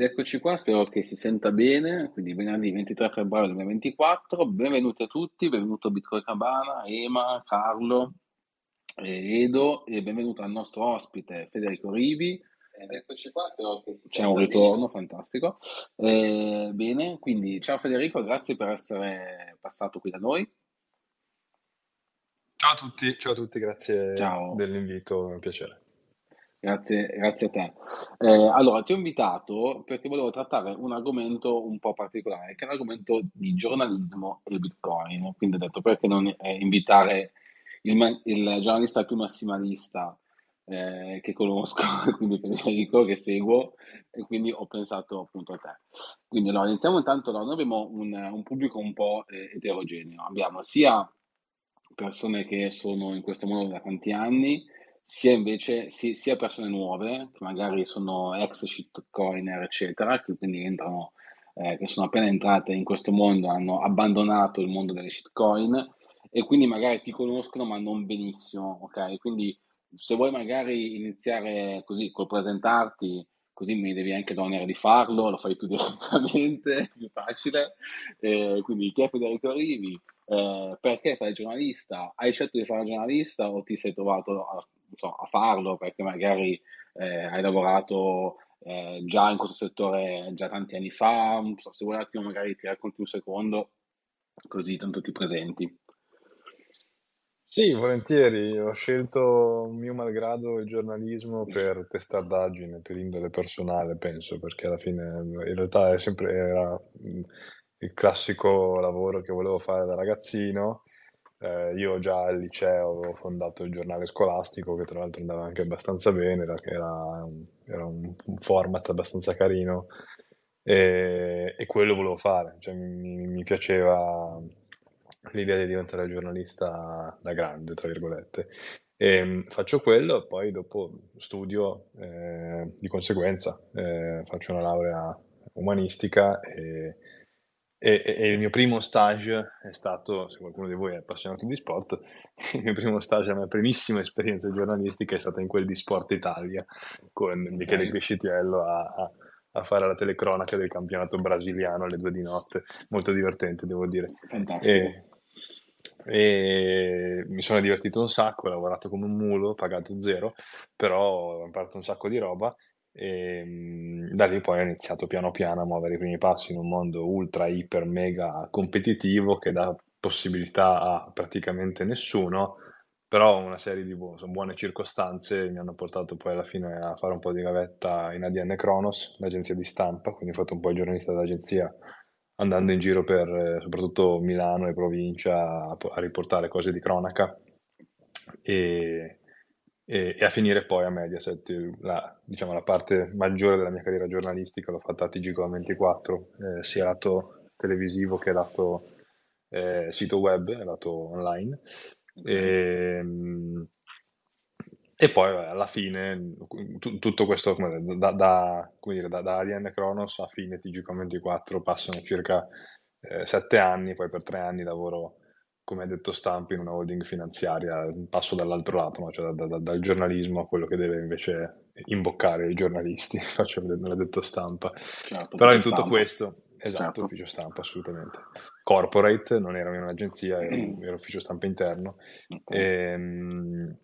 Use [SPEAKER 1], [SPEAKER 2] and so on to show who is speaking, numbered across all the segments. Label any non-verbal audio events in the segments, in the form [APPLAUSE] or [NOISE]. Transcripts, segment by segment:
[SPEAKER 1] ed eccoci qua, spero che si senta bene, quindi venerdì 23 febbraio 2024, benvenuti a tutti, benvenuto Bitcoin Cabana, Ema, Carlo, eh, Edo e benvenuto al nostro ospite Federico Rivi. Ed eccoci qua, spero che si C'è un ritorno, bene. fantastico. Eh, bene, quindi ciao Federico, grazie per essere passato qui da noi.
[SPEAKER 2] Ciao a tutti, ciao a tutti, grazie ciao. dell'invito, è un piacere.
[SPEAKER 1] Grazie, grazie a te. Eh, allora, ti ho invitato perché volevo trattare un argomento un po' particolare, che è l'argomento di giornalismo e Bitcoin. Quindi ho detto perché non eh, invitare il, il, giornalista più massimalista eh, che conosco, [LAUGHS] quindi Federico, che seguo, e quindi ho pensato appunto a te. Quindi allora, iniziamo intanto, allora, noi abbiamo un, un pubblico un po' eh, eterogeneo, abbiamo sia persone che sono in questo mondo da tanti anni, sia invece si- sia persone nuove, che magari sono ex shitcoiner, eccetera, che quindi entrano, eh, che sono appena entrate in questo mondo, hanno abbandonato il mondo delle shitcoin e quindi magari ti conoscono ma non benissimo, ok? Quindi se vuoi magari iniziare così col presentarti, così mi devi anche l'onere di farlo, lo fai tu [LAUGHS] direttamente, più facile. Eh, quindi chi è Federico Rivi? Eh, perché fai giornalista? Hai scelto di fare giornalista o ti sei trovato a so, a farlo perché magari eh, hai lavorato eh, già in questo settore già tanti anni fa, so, se vuoi un attimo magari ti racconti un secondo, così tanto ti presenti.
[SPEAKER 2] Sì, volentieri. Ho scelto mio malgrado il giornalismo per testardaggine, per indole personale, penso, perché alla fine in realtà è sempre era il classico lavoro che volevo fare da ragazzino eh, io già al liceo avevo fondato il giornale scolastico, che tra l'altro andava anche abbastanza bene, era, era, un, era un, format abbastanza carino e, e quello volevo fare, cioè, mi, mi piaceva l'idea di diventare giornalista da grande, tra virgolette. E, mm, faccio quello, poi dopo studio eh, di conseguenza, eh, faccio una laurea umanistica e e, e, il mio primo stage è stato, se qualcuno di voi è appassionato di sport, [LAUGHS] il mio primo stage, la mia primissima esperienza giornalistica è stata in quel di Sport Italia con Michele Crescitiello a, a, a, fare la telecronaca del campionato brasiliano alle due di notte, molto divertente devo dire.
[SPEAKER 1] Fantastico.
[SPEAKER 2] E, e mi sono divertito un sacco, ho lavorato come un mulo, pagato zero, però ho imparato un sacco di roba e ehm, da lì poi ho iniziato piano piano a muovere i primi passi in un mondo ultra, iper, mega competitivo che dà possibilità a praticamente nessuno, però una serie di bu- buone circostanze mi hanno portato poi alla fine a fare un po' di gavetta in ADN Kronos, l'agenzia di stampa, quindi ho fatto un po' il giornalista dell'agenzia andando in giro per eh, soprattutto Milano e provincia a, a riportare cose di cronaca. E, e, e a finire poi a Mediaset. La, diciamo, la parte maggiore della mia carriera giornalistica l'ho fatta a TGCO24, eh, sia lato televisivo che lato eh, sito web, lato online. E, ehm, e poi alla fine t- tutto questo da, da, dire, da, da Ariane Kronos a fine TGCOM24 passano circa eh, sette anni, poi per tre anni lavoro come ha detto Stampi, in una holding finanziaria, passo dall'altro lato, no? cioè da, da, dal giornalismo a quello che deve invece imboccare i giornalisti, [LAUGHS] faccio vedere, me l'ha detto Stampa. Certo, Però in tutto stampa. questo, esatto, certo. ufficio stampa, assolutamente. Corporate, non era un'agenzia, era, [CLEARS THROAT] era ufficio stampa interno. Okay. E, ehm,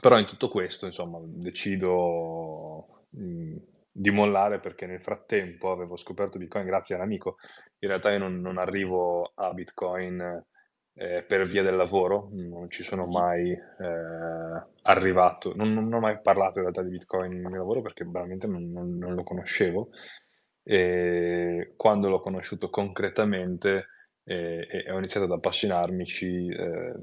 [SPEAKER 2] però in tutto questo, insomma, decido mh, di mollare perché nel frattempo avevo scoperto Bitcoin grazie a un amico. In realtà io non, non arrivo a Bitcoin eh, per via del lavoro, non ci sono mai eh, arrivato, non, non, ho mai parlato in realtà di Bitcoin nel mio lavoro perché veramente non, non, non lo conoscevo. E quando l'ho conosciuto concretamente e, e ho iniziato ad appassionarmici eh,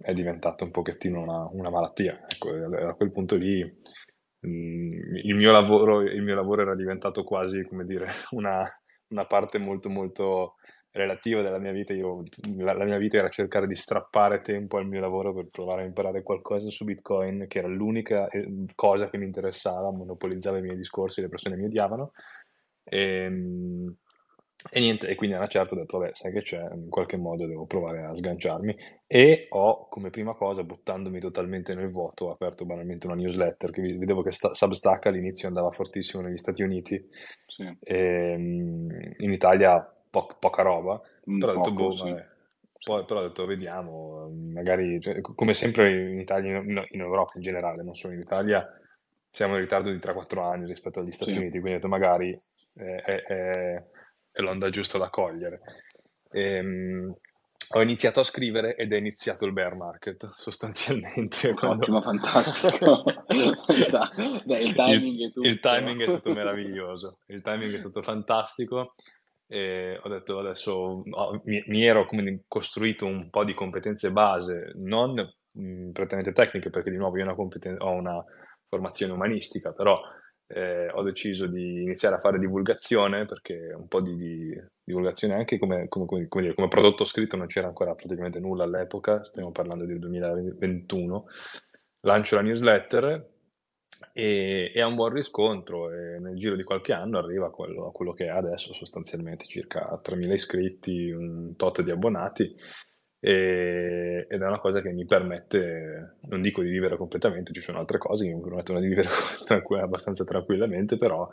[SPEAKER 2] è diventato un pochettino una, una malattia. Ecco, a quel punto lì mh, mm, il, mio lavoro, il mio lavoro era diventato quasi, come dire, [LAUGHS] una, una parte molto molto relativa della mia vita, io, la, la, mia vita era cercare di strappare tempo al mio lavoro per provare a imparare qualcosa su Bitcoin, che era l'unica eh, cosa che mi interessava, monopolizzava i miei discorsi, le persone mi odiavano. E, ehm, E niente, e quindi a una certa ho detto, vabbè, sai che c'è, in qualche modo devo provare a sganciarmi. E ho, come prima cosa, buttandomi totalmente nel vuoto, ho aperto banalmente una newsletter, che vedevo che sta, Substack all'inizio andava fortissimo negli Stati Uniti,
[SPEAKER 1] Sì.
[SPEAKER 2] e, ehm, in Italia po- poca roba,
[SPEAKER 1] Un
[SPEAKER 2] però ho detto, boh,
[SPEAKER 1] sì.
[SPEAKER 2] Poi, però ho detto, vediamo, magari, cioè, come sempre in Italia, in, in Europa in generale, non solo in Italia, siamo in ritardo di 3-4 anni rispetto agli Stati
[SPEAKER 1] Sì.
[SPEAKER 2] Uniti, quindi ho detto, magari eh, è, è- è l'onda giusta da cogliere. Ehm, ho iniziato a scrivere ed è iniziato il bear market, [LAUGHS] sostanzialmente. quando-
[SPEAKER 1] Ottimo, fantastico. [LAUGHS] Beh, il timing
[SPEAKER 2] il,
[SPEAKER 1] è tutto.
[SPEAKER 2] il timing è stato meraviglioso, il timing è stato fantastico. E ho detto adesso ho- mi, mi ero come costruito un po' di competenze base, non mh, prettamente tecniche, perché di nuovo io ho una, competen- ho una formazione umanistica, però eh, ho deciso di iniziare a fare divulgazione, perché un po' di, di divulgazione anche come, come- come- come dire, come prodotto scritto non c'era ancora praticamente nulla all'epoca, stiamo parlando del 2021. Lancio la newsletter e, e ha un buon riscontro e nel giro di qualche anno arriva a quello, a quello che è adesso sostanzialmente circa 3.000 iscritti, un tot di abbonati e- ed è una cosa che mi permette, non dico di vivere completamente, ci sono altre cose che mi permettono di vivere [LAUGHS] tranquilla- abbastanza tranquillamente, però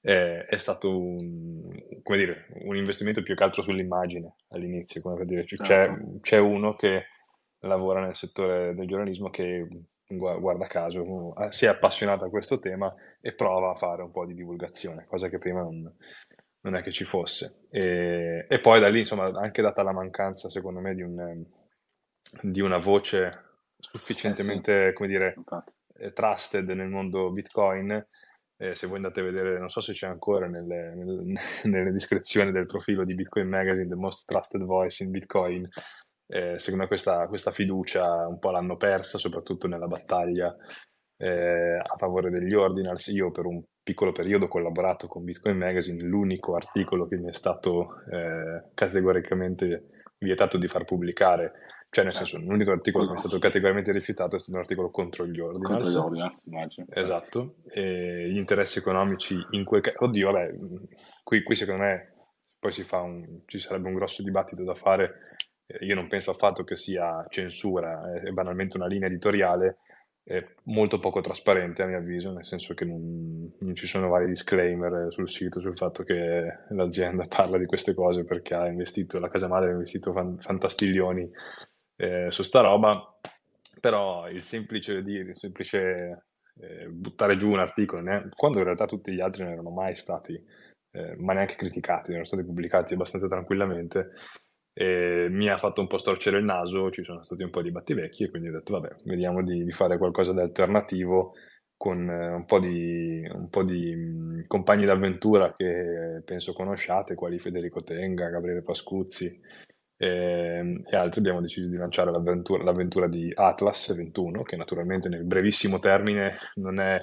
[SPEAKER 2] eh, è stato un, come dire, un investimento più che altro sull'immagine all'inizio, come per dire, c'è,
[SPEAKER 1] Certo.
[SPEAKER 2] c'è uno che lavora nel settore del giornalismo che guarda caso eh, si è appassionato a questo tema e prova a fare un po' di divulgazione, cosa che prima non, non è che ci fosse. E, e poi da lì, insomma, anche data la mancanza, secondo me, di, un, di una voce sufficientemente, come dire, eh, trusted nel mondo Bitcoin. Eh, se voi andate a vedere, non so se c'è ancora nelle, nel- [LAUGHS] nelle descrizioni del profilo di Bitcoin Magazine, The Most Trusted Voice in Bitcoin, eh, secondo me questa, questa fiducia un po' l'hanno persa, soprattutto nella battaglia eh, a favore degli ordinals. Io per un piccolo periodo ho collaborato con Bitcoin Magazine, l'unico articolo che mi è stato eh, categoricamente vietato di far pubblicare, cioè nel
[SPEAKER 1] Certo.
[SPEAKER 2] senso l'unico articolo che mi è stato categoricamente rifiutato è stato un articolo contro gli ordinals.
[SPEAKER 1] Contro gli ordinals, immagino.
[SPEAKER 2] Esatto, e gli interessi economici in quel caso, oddio, vabbè, qui, qui secondo me poi un, ci sarebbe un grosso dibattito da fare. Eh, Io non penso affatto che sia censura, è, è banalmente una linea editoriale molto poco trasparente a mio avviso, nel senso che non, non ci sono vari disclaimer sul sito sul fatto che l'azienda [LAUGHS] parla di queste cose perché ha investito, la casa madre ha investito fan- fantastiglioni eh, su sta roba, però il semplice, dire, il semplice eh, buttare giù un articolo, ne- quando in realtà tutti gli altri non erano mai stati, eh, ma neanche criticati, erano stati pubblicati abbastanza tranquillamente, e mi ha fatto un po' storcere il naso, ci sono stati un po' di battivecchi e quindi ho detto vabbè, vediamo di, di fare qualcosa di alternativo con eh, un po' di, un po' di mh, compagni d'avventura che penso conosciate, quali Federico Tenga, Gabriele Pascuzzi e, e altri. Abbiamo deciso di lanciare l'avventura, l'avventura di Atlas 21, che naturalmente nel brevissimo termine non è,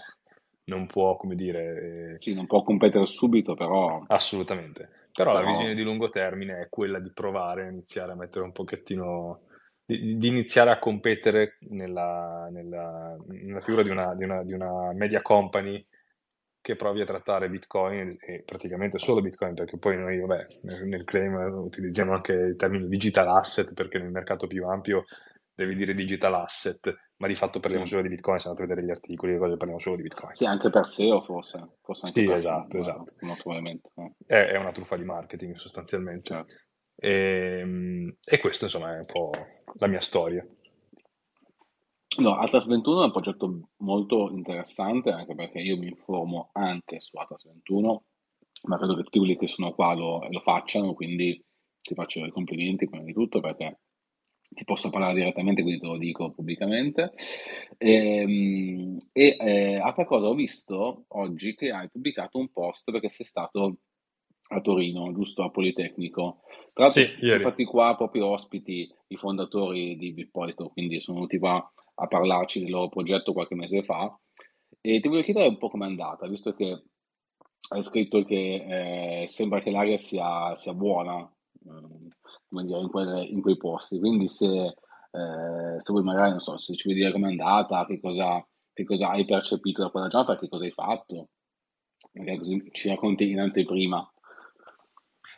[SPEAKER 2] non può, come dire, eh,
[SPEAKER 1] Sì, non può competere subito, però...
[SPEAKER 2] assolutamente. Però la
[SPEAKER 1] Però-
[SPEAKER 2] visione di lungo termine è quella di provare a iniziare a mettere un pochettino, di, di iniziare a competere nella, nella- nella figura di una, di una- di una media company che provi a trattare Bitcoin e praticamente solo Bitcoin, perché poi noi, vabbè, nel claim utilizziamo anche il termine digital asset, perché nel mercato più ampio devi dire digital asset, ma di fatto parliamo
[SPEAKER 1] Sì.
[SPEAKER 2] solo di Bitcoin, se andate a vedere gli articoli, le cose parliamo solo di Bitcoin.
[SPEAKER 1] Sì, anche per SEO forse. Forse anche
[SPEAKER 2] Sì,
[SPEAKER 1] per
[SPEAKER 2] esatto,
[SPEAKER 1] SEO,
[SPEAKER 2] esatto.
[SPEAKER 1] molto probabilmente. eh.
[SPEAKER 2] È, è una truffa di marketing sostanzialmente.
[SPEAKER 1] Certo.
[SPEAKER 2] E, e questa insomma è un po' la mia storia.
[SPEAKER 1] No, Atlas 21 è un progetto molto interessante, anche perché io mi informo anche su Atlas 21, ma credo che tutti quelli che sono qua lo, lo facciano, quindi ti faccio i complimenti prima di tutto perché ti posso parlare direttamente, quindi te lo dico pubblicamente. Ehm, E, eh, altra cosa, ho visto oggi che hai pubblicato un post perché sei stato a Torino, giusto a Politecnico. Tra l'altro
[SPEAKER 2] Sì,
[SPEAKER 1] sono stati qua proprio ospiti i fondatori di Bitpolito, quindi sono venuti qua a parlarci del loro progetto qualche mese fa. E ti voglio chiedere un po' com'è andata, visto che hai scritto che eh, sembra che l'aria sia, sia buona, come dire, in, quelle- in quei posti. Quindi se, eh, se vuoi magari, non so, se ci vuoi dire com'è andata, che cosa, che cosa hai percepito da quella giornata, che cosa hai fatto, magari così ci racconti in anteprima.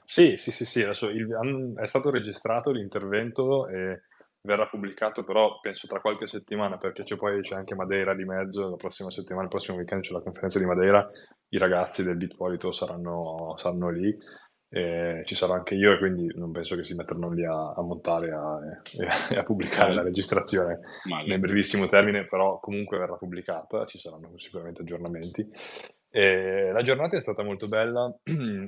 [SPEAKER 2] Sì, sì, sì, sì, adesso il- è stato registrato l'intervento e verrà pubblicato però penso tra qualche settimana perché c'è poi c'è anche Madeira di mezzo, la prossima settimana, il prossimo weekend c'è la conferenza di Madeira, i ragazzi del Bitpolito saranno, saranno lì, e ci sarò anche io e quindi non penso che si metteranno lì a, a montare a- e, e a pubblicare la registrazione nel brevissimo termine, però comunque verrà pubblicata, ci saranno sicuramente aggiornamenti. E la giornata è stata molto bella, [CLEARS THROAT]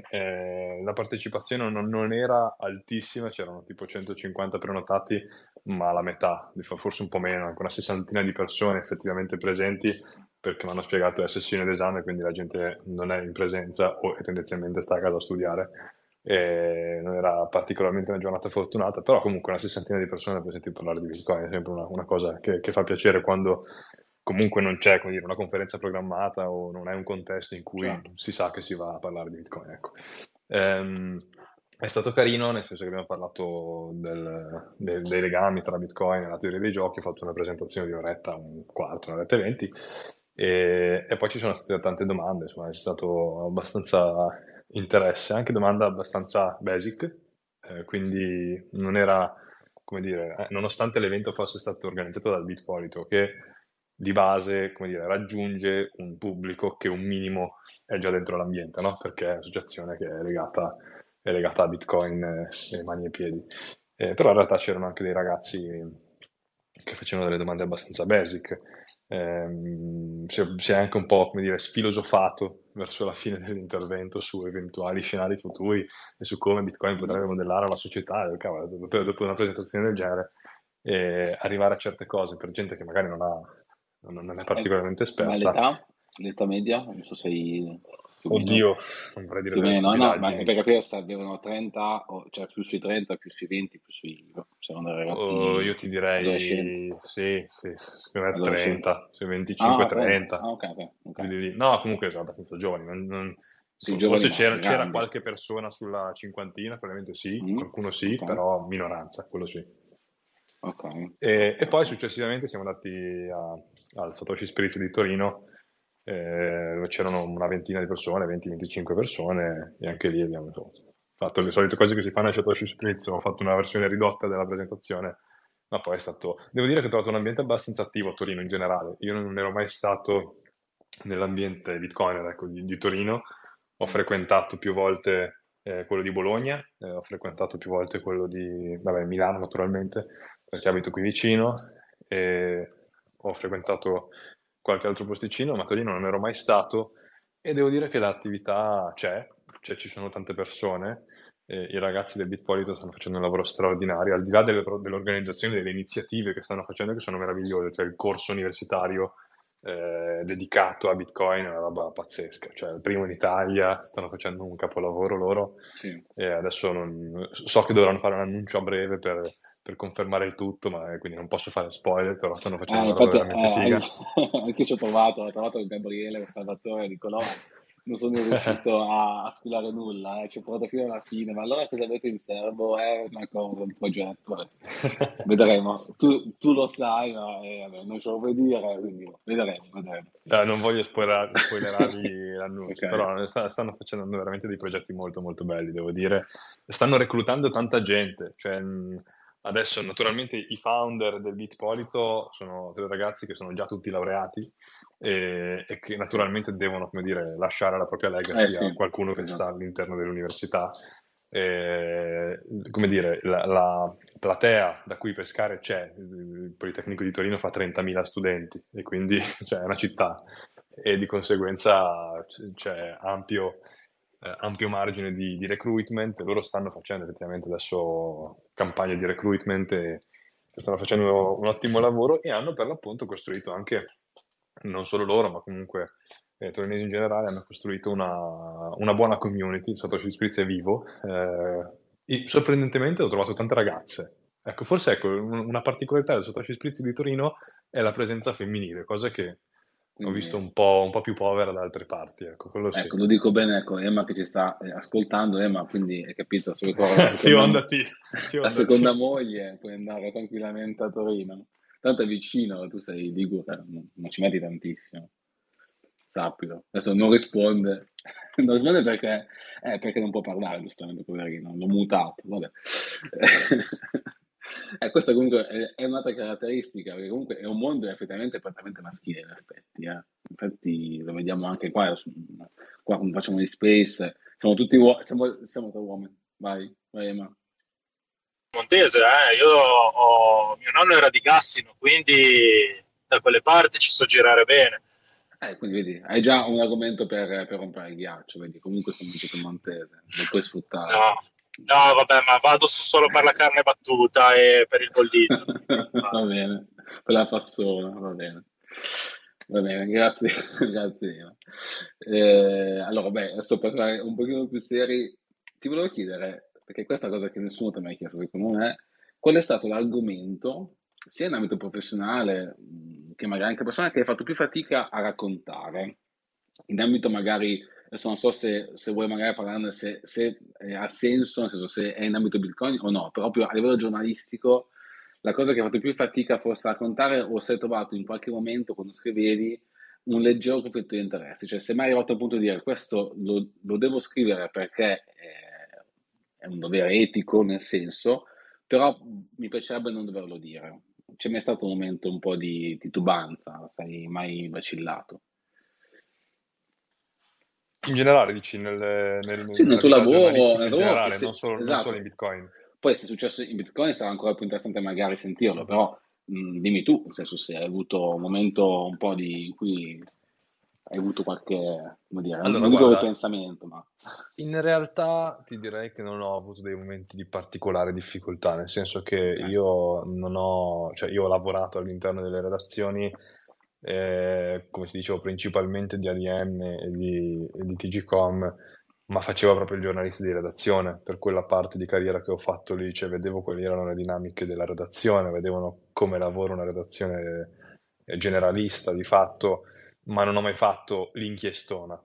[SPEAKER 2] eh, la partecipazione non, non era altissima, c'erano tipo 150 prenotati, ma la metà, forse un po' meno, anche una sessantina di persone effettivamente presenti, perché mi hanno spiegato è sessione d'esame, quindi la gente non è in presenza o tendenzialmente sta a casa a studiare. E non era particolarmente una giornata fortunata, però comunque una sessantina di persone per sentire parlare di Bitcoin è sempre una, una cosa che, che, fa piacere quando comunque non c'è dire, una conferenza programmata o non è un contesto in cui certo. si sa che si va a parlare di Bitcoin. Ecco. Ehm, è stato carino, nel senso che abbiamo parlato del, del, dei legami tra Bitcoin e la teoria dei giochi, ho fatto una presentazione di un'oretta, un quarto, un'oretta e venti, e, e, poi ci sono state tante domande, insomma, c'è stato abbastanza interesse, anche domande abbastanza basic, eh, quindi non era, come dire, eh, nonostante l'evento fosse stato organizzato dal Bitpolito, che di base, come dire, raggiunge un pubblico che un minimo è già dentro l'ambiente, no? Perché è un'associazione che è legata, è legata a Bitcoin e, mani e piedi. Eh, però in realtà c'erano anche dei ragazzi che facevano delle domande abbastanza basic. Eh, si, si, è anche un po', come dire, sfilosofato verso la fine dell'intervento su eventuali scenari futuri e su come Bitcoin potrebbe modellare la società. Cavolo, dopo, dopo una presentazione del genere, eh, arrivare a certe cose per gente che magari non ha non è particolarmente esperta. Ma
[SPEAKER 1] l'età? L'età media? Non so se sei...
[SPEAKER 2] Oddio, non vorrei dire più
[SPEAKER 1] meno, no, ma per capire se avevano 30, cioè più sui 30, più sui 20, più sui... secondo i ragazzi...
[SPEAKER 2] Oh, io ti direi, sì, sì, secondo me 30, sui 25, ah, 30. Ah, okay, okay, okay. No, comunque sono abbastanza giovani, non, non... Sì, forse c'era, c'era, qualche persona sulla cinquantina, probabilmente sì, mm. qualcuno sì, però minoranza, quello sì.
[SPEAKER 1] Okay.
[SPEAKER 2] E, e, poi successivamente siamo andati a, al Satoshi Spritz di Torino, eh, c'erano una ventina di persone, 20-25 persone, e anche lì abbiamo insomma, fatto le solite cose che si fanno al Satoshi Spritz, ho fatto una versione ridotta della presentazione, ma poi è stato... Devo dire che ho trovato un ambiente abbastanza attivo a Torino in generale, io non ero mai stato nell'ambiente Bitcoin ecco, di, di Torino, ho frequentato più volte eh, quello di Bologna, eh, ho frequentato più volte quello di vabbè, Milano naturalmente, perché abito qui vicino, e ho frequentato qualche altro posticino, ma a Torino non ero mai stato e devo dire che l'attività c'è, cioè ci sono tante persone, eh, i ragazzi del Bitpolito stanno facendo un lavoro straordinario, al di là delle, dell'organizzazione, delle iniziative che stanno facendo che sono meravigliose, cioè il corso universitario eh, dedicato a Bitcoin è una roba pazzesca, cioè il primo in Italia, stanno facendo un capolavoro loro
[SPEAKER 1] sì.
[SPEAKER 2] e adesso non, so che dovranno fare un annuncio a breve per per confermare il tutto, ma eh, quindi non posso fare spoiler, però stanno facendo eh, roba veramente eh,
[SPEAKER 1] figa. Anche [LAUGHS] ci ho trovato, ho trovato Gabriele, il Salvatore, dico no, non sono riuscito [LAUGHS] a, a sfilare nulla, eh. ci ho provato fino alla fine, ma allora cosa avete in serbo? È una cosa, un progetto, [LAUGHS] vedremo. Tu, tu, lo sai, ma eh, vabbè, non ce lo puoi dire, quindi vedremo, vedremo.
[SPEAKER 2] No, non voglio spoiler, spoilerargli l'annuncio, okay. però sta, stanno facendo veramente dei progetti molto molto belli, devo dire. Stanno reclutando tanta gente, cioè... Mh, Adesso naturalmente i founder del Bitpolito sono tre ragazzi che sono già tutti laureati e, e che naturalmente devono, come dire, lasciare la propria legacy eh sì, a qualcuno che esatto. sta all'interno dell'università. E, come dire, la, la, platea da cui pescare c'è, il Politecnico di Torino fa 30.000 studenti e quindi [LAUGHS] cioè, è una città e di conseguenza c'è ampio eh, ampio margine di, di, recruitment, loro stanno facendo effettivamente adesso campagne di recruitment e stanno facendo un ottimo lavoro e hanno per l'appunto costruito anche, non solo loro, ma comunque eh, torinesi in generale, hanno costruito una, una buona community, Satoshi Spritz è vivo, eh, sorprendentemente ho trovato tante ragazze. Ecco, forse ecco, una particolarità del Spritz di Torino è la presenza femminile, cosa che quindi... Ho visto un po', un po', più povera da altre parti. Ecco, sì.
[SPEAKER 1] ecco, lo dico bene, ecco, Emma che ci sta eh, ascoltando, Emma, quindi hai capito, se
[SPEAKER 2] la [LAUGHS] seconda,
[SPEAKER 1] la seconda moglie puoi andare tranquillamente a Torino. Tanto è vicino, tu sei di Ligure, non ci metti tantissimo. sappilo. Adesso non risponde, [LAUGHS] non risponde perché, eh, perché non può parlare, giustamente, poverino, l'ho mutato, vabbè. [LAUGHS] eh, questa comunque è, è, un'altra caratteristica, perché comunque è un mondo effettivamente prettamente maschile, in effetti. Eh. Infatti lo vediamo anche qua, qua quando facciamo gli space, siamo tutti uomini, siamo, siamo tre uomini. Vai, vai Emma.
[SPEAKER 3] Montese, eh? io ho, mio nonno era di Gassino, quindi da quelle parti ci so girare bene.
[SPEAKER 1] Eh, quindi vedi, hai già un argomento per, per rompere il ghiaccio, vedi, comunque sei un piemontese, lo puoi sfruttare.
[SPEAKER 3] No, no, vabbè, ma vado solo per la carne battuta e per il bollito. [LAUGHS]
[SPEAKER 1] va bene, per la fassona, va bene. Va bene, grazie, [LAUGHS] grazie. Eh, allora, beh, adesso per stare un pochino più seri, ti volevo chiedere, perché questa cosa che nessuno ti ha mai chiesto, secondo me, qual è stato l'argomento, sia in ambito professionale, che magari anche persone che hai fatto più fatica a raccontare, in ambito magari, adesso non so se, se vuoi magari parlarne, se, se eh, ha senso, nel senso se è in ambito Bitcoin o no, proprio a livello giornalistico, la cosa che hai fatto più fatica forse a raccontare o se hai trovato in qualche momento quando scrivevi un leggero conflitto di interessi, cioè se mai arrivato al punto di dire questo lo, lo devo scrivere perché è, è un dovere etico nel senso, però mi piacerebbe non doverlo dire c'è mai stato un momento un po' di titubanza? Sei mai vacillato?
[SPEAKER 2] In generale, dici, nel, nel,
[SPEAKER 1] sì, nel tuo lavoro,
[SPEAKER 2] in generale, se, non, solo, esatto. non, solo, in Bitcoin.
[SPEAKER 1] Poi se è successo in Bitcoin sarà ancora più interessante magari sentirlo, però mh, dimmi tu, nel senso se hai avuto un momento un po' di cui hai avuto qualche, come dire, allora, non dico pensamento, ma...
[SPEAKER 2] In realtà ti direi che non ho avuto dei momenti di particolare difficoltà, nel senso che eh. io non ho, cioè io ho lavorato all'interno delle redazioni, eh, come ti dicevo, principalmente di ADM e di, e di TGCom, ma facevo proprio il giornalista di redazione, per quella parte di carriera che ho fatto lì, cioè vedevo quali erano le dinamiche della redazione, vedevano come lavora una redazione generalista di fatto ma non ho mai fatto l'inchiestona,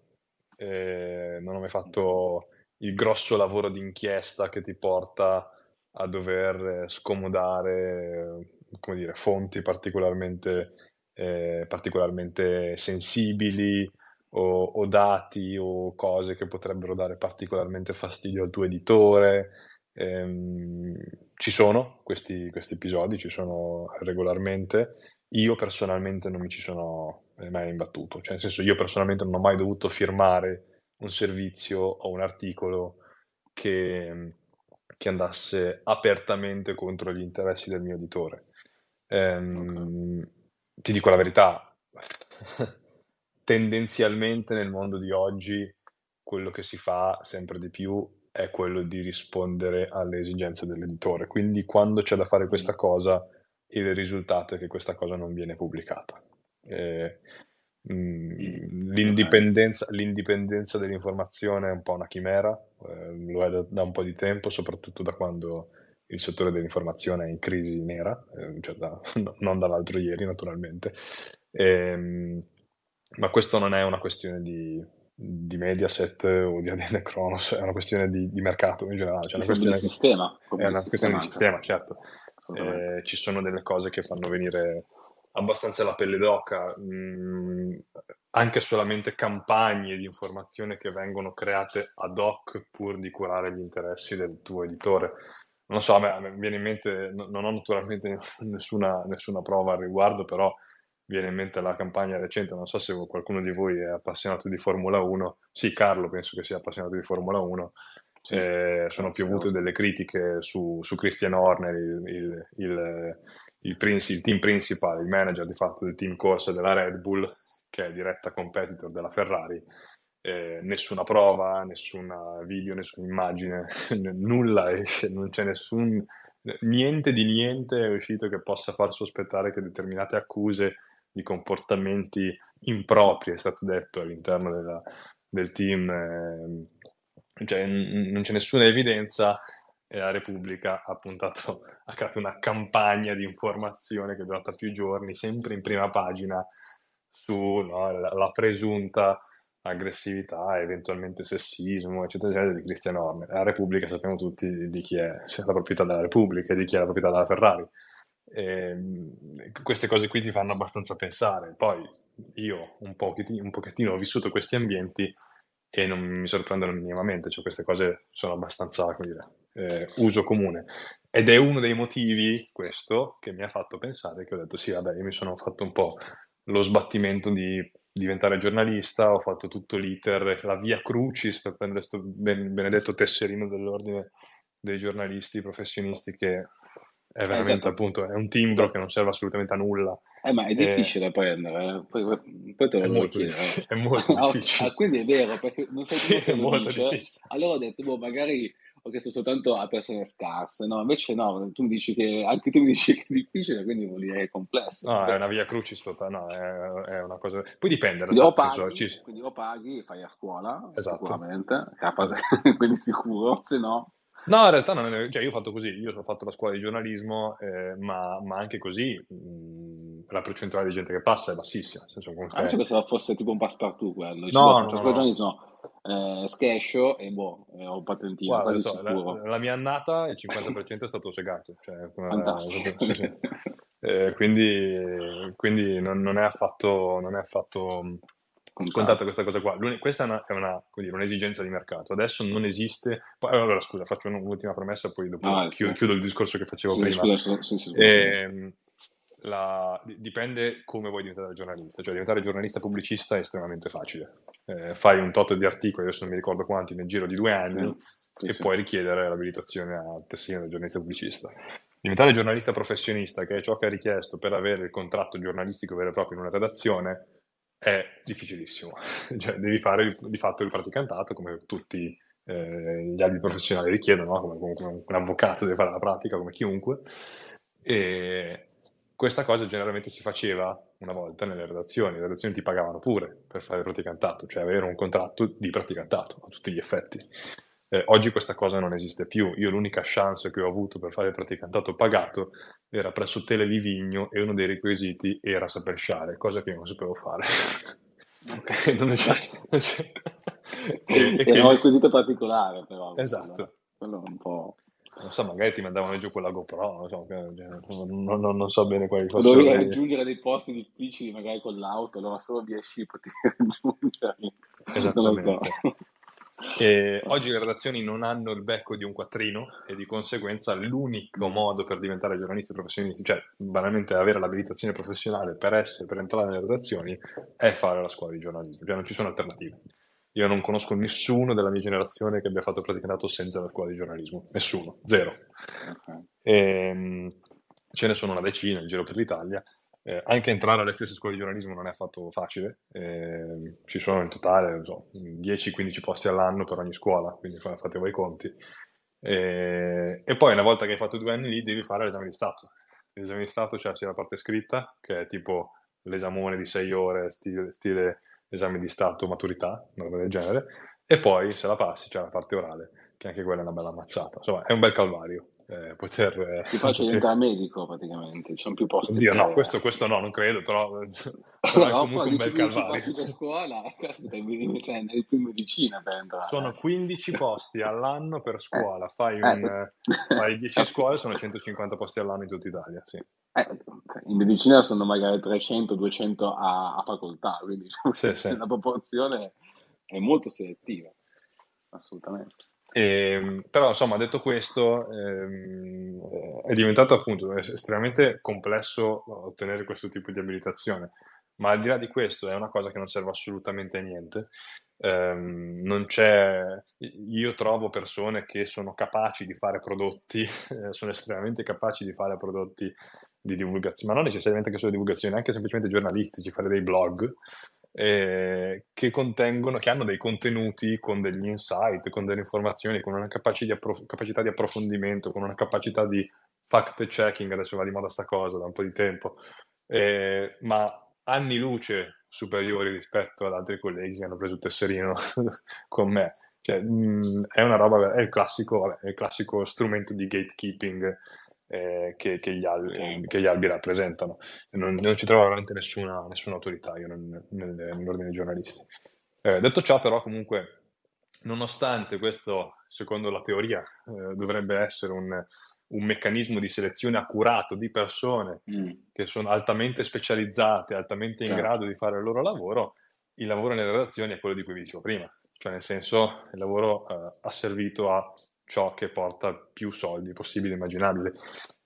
[SPEAKER 2] eh, non ho mai fatto il grosso lavoro di inchiesta che ti porta a dover scomodare come dire, fonti particolarmente, eh, particolarmente sensibili o, o, dati o cose che potrebbero dare particolarmente fastidio al tuo editore. Eh, ci sono questi, questi episodi, ci sono regolarmente. Io personalmente non mi ci sono mai imbattuto. Cioè, nel senso, io personalmente non ho mai dovuto firmare un servizio o un articolo che, che andasse apertamente contro gli interessi del mio editore. Ehm, okay. Ti dico la verità, tendenzialmente nel mondo di oggi quello che si fa sempre di più è quello di rispondere alle esigenze dell'editore. Quindi quando c'è da fare questa cosa, il risultato è che questa cosa non viene pubblicata. Eh, l'indipendenza, l'indipendenza, dell'informazione è un po' una chimera, eh, lo è da, da, un po' di tempo, soprattutto da quando il settore dell'informazione è in crisi nera, eh, cioè da, [LAUGHS] no, non dall'altro ieri naturalmente, ehm, ma questo non è una questione di, di Mediaset o di ADN Kronos, è una questione di, di mercato in generale. Cioè
[SPEAKER 1] una questione,
[SPEAKER 2] sistema, è una questione di sistema, certo. Eh, ci sono delle cose che fanno venire abbastanza la pelle d'oca, mh, mm, anche solamente campagne di informazione che vengono create ad hoc pur di curare gli interessi del tuo editore. Non so, a me, viene in mente, no, non ho naturalmente [LAUGHS] nessuna, nessuna prova al riguardo, però viene in mente la campagna recente, non so se qualcuno di voi è appassionato di Formula 1, sì, Carlo penso che sia appassionato di Formula 1, sì, eh, sono piovute delle critiche su, su Christian Horner, il, il, il il, il, team principal, il manager di fatto del team corsa della Red Bull, che è diretta competitor della Ferrari, eh, nessuna prova, nessun video, nessuna immagine, [LAUGHS] nulla esce, non c'è nessun, niente di niente è uscito che possa far sospettare che determinate accuse di comportamenti impropri, è stato detto all'interno della, del team, eh, cioè n- non c'è nessuna evidenza e la Repubblica ha puntato, [LAUGHS] ha creato una campagna di informazione che è durata più giorni, sempre in prima pagina, su no, presunta aggressività, eventualmente sessismo, eccetera, eccetera, di Cristian Horner. La Repubblica sappiamo tutti di, di chi è cioè, la proprietà della Repubblica e di chi è la proprietà della Ferrari. E, ehm, queste cose qui ti fanno abbastanza pensare. Poi io un pochettino, un pochettino ho vissuto questi ambienti e non mi sorprendono minimamente, cioè queste cose sono abbastanza, come dire, eh, uso comune. Ed è uno dei motivi, questo, che mi ha fatto pensare che ho detto sì, vabbè, io mi sono fatto un po' lo sbattimento di diventare giornalista, ho fatto tutto l'iter, la via crucis per prendere questo benedetto tesserino dell'ordine dei giornalisti professionisti che è veramente esatto. appunto è un timbro che non serve assolutamente a nulla.
[SPEAKER 1] Eh, ma è difficile eh, da prendere, eh. poi, poi, te lo devo chiedere.
[SPEAKER 2] È molto [LAUGHS] difficile.
[SPEAKER 1] ah, quindi è vero, perché non sai più sì, è molto dice. difficile. Allora ho detto, boh, magari ho chiesto soltanto a persone scarse, no, invece no, tu mi dici che, anche tu mi dici che è difficile, quindi vuol dire che è complesso.
[SPEAKER 2] No, è una via crucis totale, no, è, è, una cosa... Poi dipende.
[SPEAKER 1] O, paghi, ci... quindi o paghi e fai a scuola, esatto. sicuramente, [LAUGHS] quindi sicuro, se no...
[SPEAKER 2] No, in realtà non cioè io ho fatto così, io ho fatto la scuola di giornalismo, eh, ma, ma, anche così mh, la percentuale di gente che passa è bassissima. Nel senso,
[SPEAKER 1] comunque... Ah, cioè pensavo fosse tipo un passepartout quello. Dice, no, no, no, giornalismo, eh, scescio e boh, eh, ho patentino.
[SPEAKER 2] Guarda, so, la, la, mia annata il 50% è stato segato. Cioè,
[SPEAKER 1] Fantastico. Sì, sì.
[SPEAKER 2] Eh, quindi, quindi non, non, è affatto... Non è affatto scontata questa cosa qua. questa è, una, è una, dire, un'esigenza di mercato. Adesso non esiste. Allora, scusa, faccio un'ultima promessa, poi dopo ah, chiudo, chiudo, il discorso che facevo sì, prima. Scusa, sì, sì, e, la, dipende come vuoi diventare giornalista. Cioè, diventare giornalista pubblicista è estremamente facile. Eh, fai un tot di articoli, adesso non mi ricordo quanti, nel giro di due anni, e puoi richiedere l'abilitazione a tesserino da giornalista pubblicista. Diventare giornalista professionista, che è ciò che è richiesto per avere il contratto giornalistico vero e proprio in una redazione, è difficilissimo. [LAUGHS] cioè, devi fare di fatto il praticantato come tutti eh, gli albi professionali richiedono, no? come, come, un avvocato deve fare la pratica come chiunque. E questa cosa generalmente si faceva una volta nelle redazioni, le redazioni ti pagavano pure per fare il praticantato, cioè avere un contratto di praticantato a tutti gli effetti. Eh, oggi questa cosa non esiste più. Io l'unica chance che ho avuto per fare il praticantato pagato era presso Televivigno e uno dei requisiti era saper sciare, cosa che io non sapevo fare.
[SPEAKER 1] Okay. [LAUGHS] non c'è, [LAUGHS] non c'è. e, e era un requisito particolare però.
[SPEAKER 2] Esatto.
[SPEAKER 1] Quello, è un po'...
[SPEAKER 2] Non so, magari ti mandavano giù con la GoPro, non so, non, non, non so bene quali
[SPEAKER 1] fossero. Dovevi raggiungere dei posti difficili, magari con l'auto, allora solo via sci potevi [LAUGHS] raggiungerli.
[SPEAKER 2] Esattamente. So. [LAUGHS] Oggi le redazioni non hanno il becco di un quattrino e di conseguenza l'unico modo per diventare giornalisti professionisti, cioè banalmente avere l'abilitazione professionale per essere, per entrare nelle redazioni, è fare la scuola di giornalismo, cioè non ci sono alternative. Io non conosco nessuno della mia generazione che abbia fatto praticantato senza la scuola di giornalismo, nessuno, zero. E, ehm, ce ne sono una decina in giro per l'Italia eh, anche entrare alle stesse scuole di giornalismo non è affatto facile, eh, ci sono in totale so, 10-15 posti all'anno per ogni scuola, quindi fate voi i conti. E, e, poi una volta che hai fatto due anni lì devi fare l'esame di Stato. L'esame di Stato c'è sia la parte scritta, che è tipo l'esamone di 6 ore, stile, stile esame di Stato maturità, una roba del genere, e poi se la passi c'è la parte orale, che anche quella è una bella ammazzata. Insomma, è un bel calvario eh, poter...
[SPEAKER 1] Eh, Ti faccio poter... diventare medico praticamente, ci sono più posti.
[SPEAKER 2] Oddio, no, questo, questo, no, non credo, però, [LAUGHS] però
[SPEAKER 1] no, è comunque un bel calvario. da scuola, [LAUGHS] cioè, nei più medicina per entrare.
[SPEAKER 2] Sono 15 posti all'anno per scuola, fai, eh, un, eh. fai 10 scuole, sono 150 posti all'anno in tutta Italia, sì.
[SPEAKER 1] Eh, cioè, in medicina sono magari 300-200 a, a, facoltà, quindi sì, [LAUGHS] sì. la proporzione è molto selettiva, assolutamente.
[SPEAKER 2] E, ehm, però insomma detto questo ehm, è diventato appunto estremamente complesso ottenere questo tipo di abilitazione. Ma al di là di questo è una cosa che non serve assolutamente a niente. Ehm, io trovo persone che sono capaci di fare prodotti [LAUGHS] sono estremamente capaci di fare prodotti di divulgazione ma non necessariamente che solo divulgazione anche semplicemente giornalistici fare dei blog eh, che contengono, che hanno dei contenuti con degli insight, con delle informazioni, con una capacità di, approf- capacità di approfondimento, con una capacità di fact checking, adesso va di moda sta cosa da un po' di tempo, eh, ma anni luce superiori rispetto ad altri colleghi che hanno preso il tesserino [LAUGHS] con me. Cioè, mh, è una roba, è il classico, vabbè, è il classico strumento di gatekeeping eh, che, che, gli albi, che, gli albi, rappresentano. Non, non ci trovo veramente nessuna, nessuna autorità io nel, nell'ordine dei giornalisti. Eh, detto ciò, però, comunque, nonostante questo, secondo la teoria, eh, dovrebbe essere un, un meccanismo di selezione accurato di persone mm. che sono altamente specializzate, altamente in certo. grado di fare il loro lavoro, il lavoro nelle redazioni è quello di cui vi dicevo prima, cioè nel senso il lavoro eh, ha servito a ciò che porta più soldi possibile immaginabile.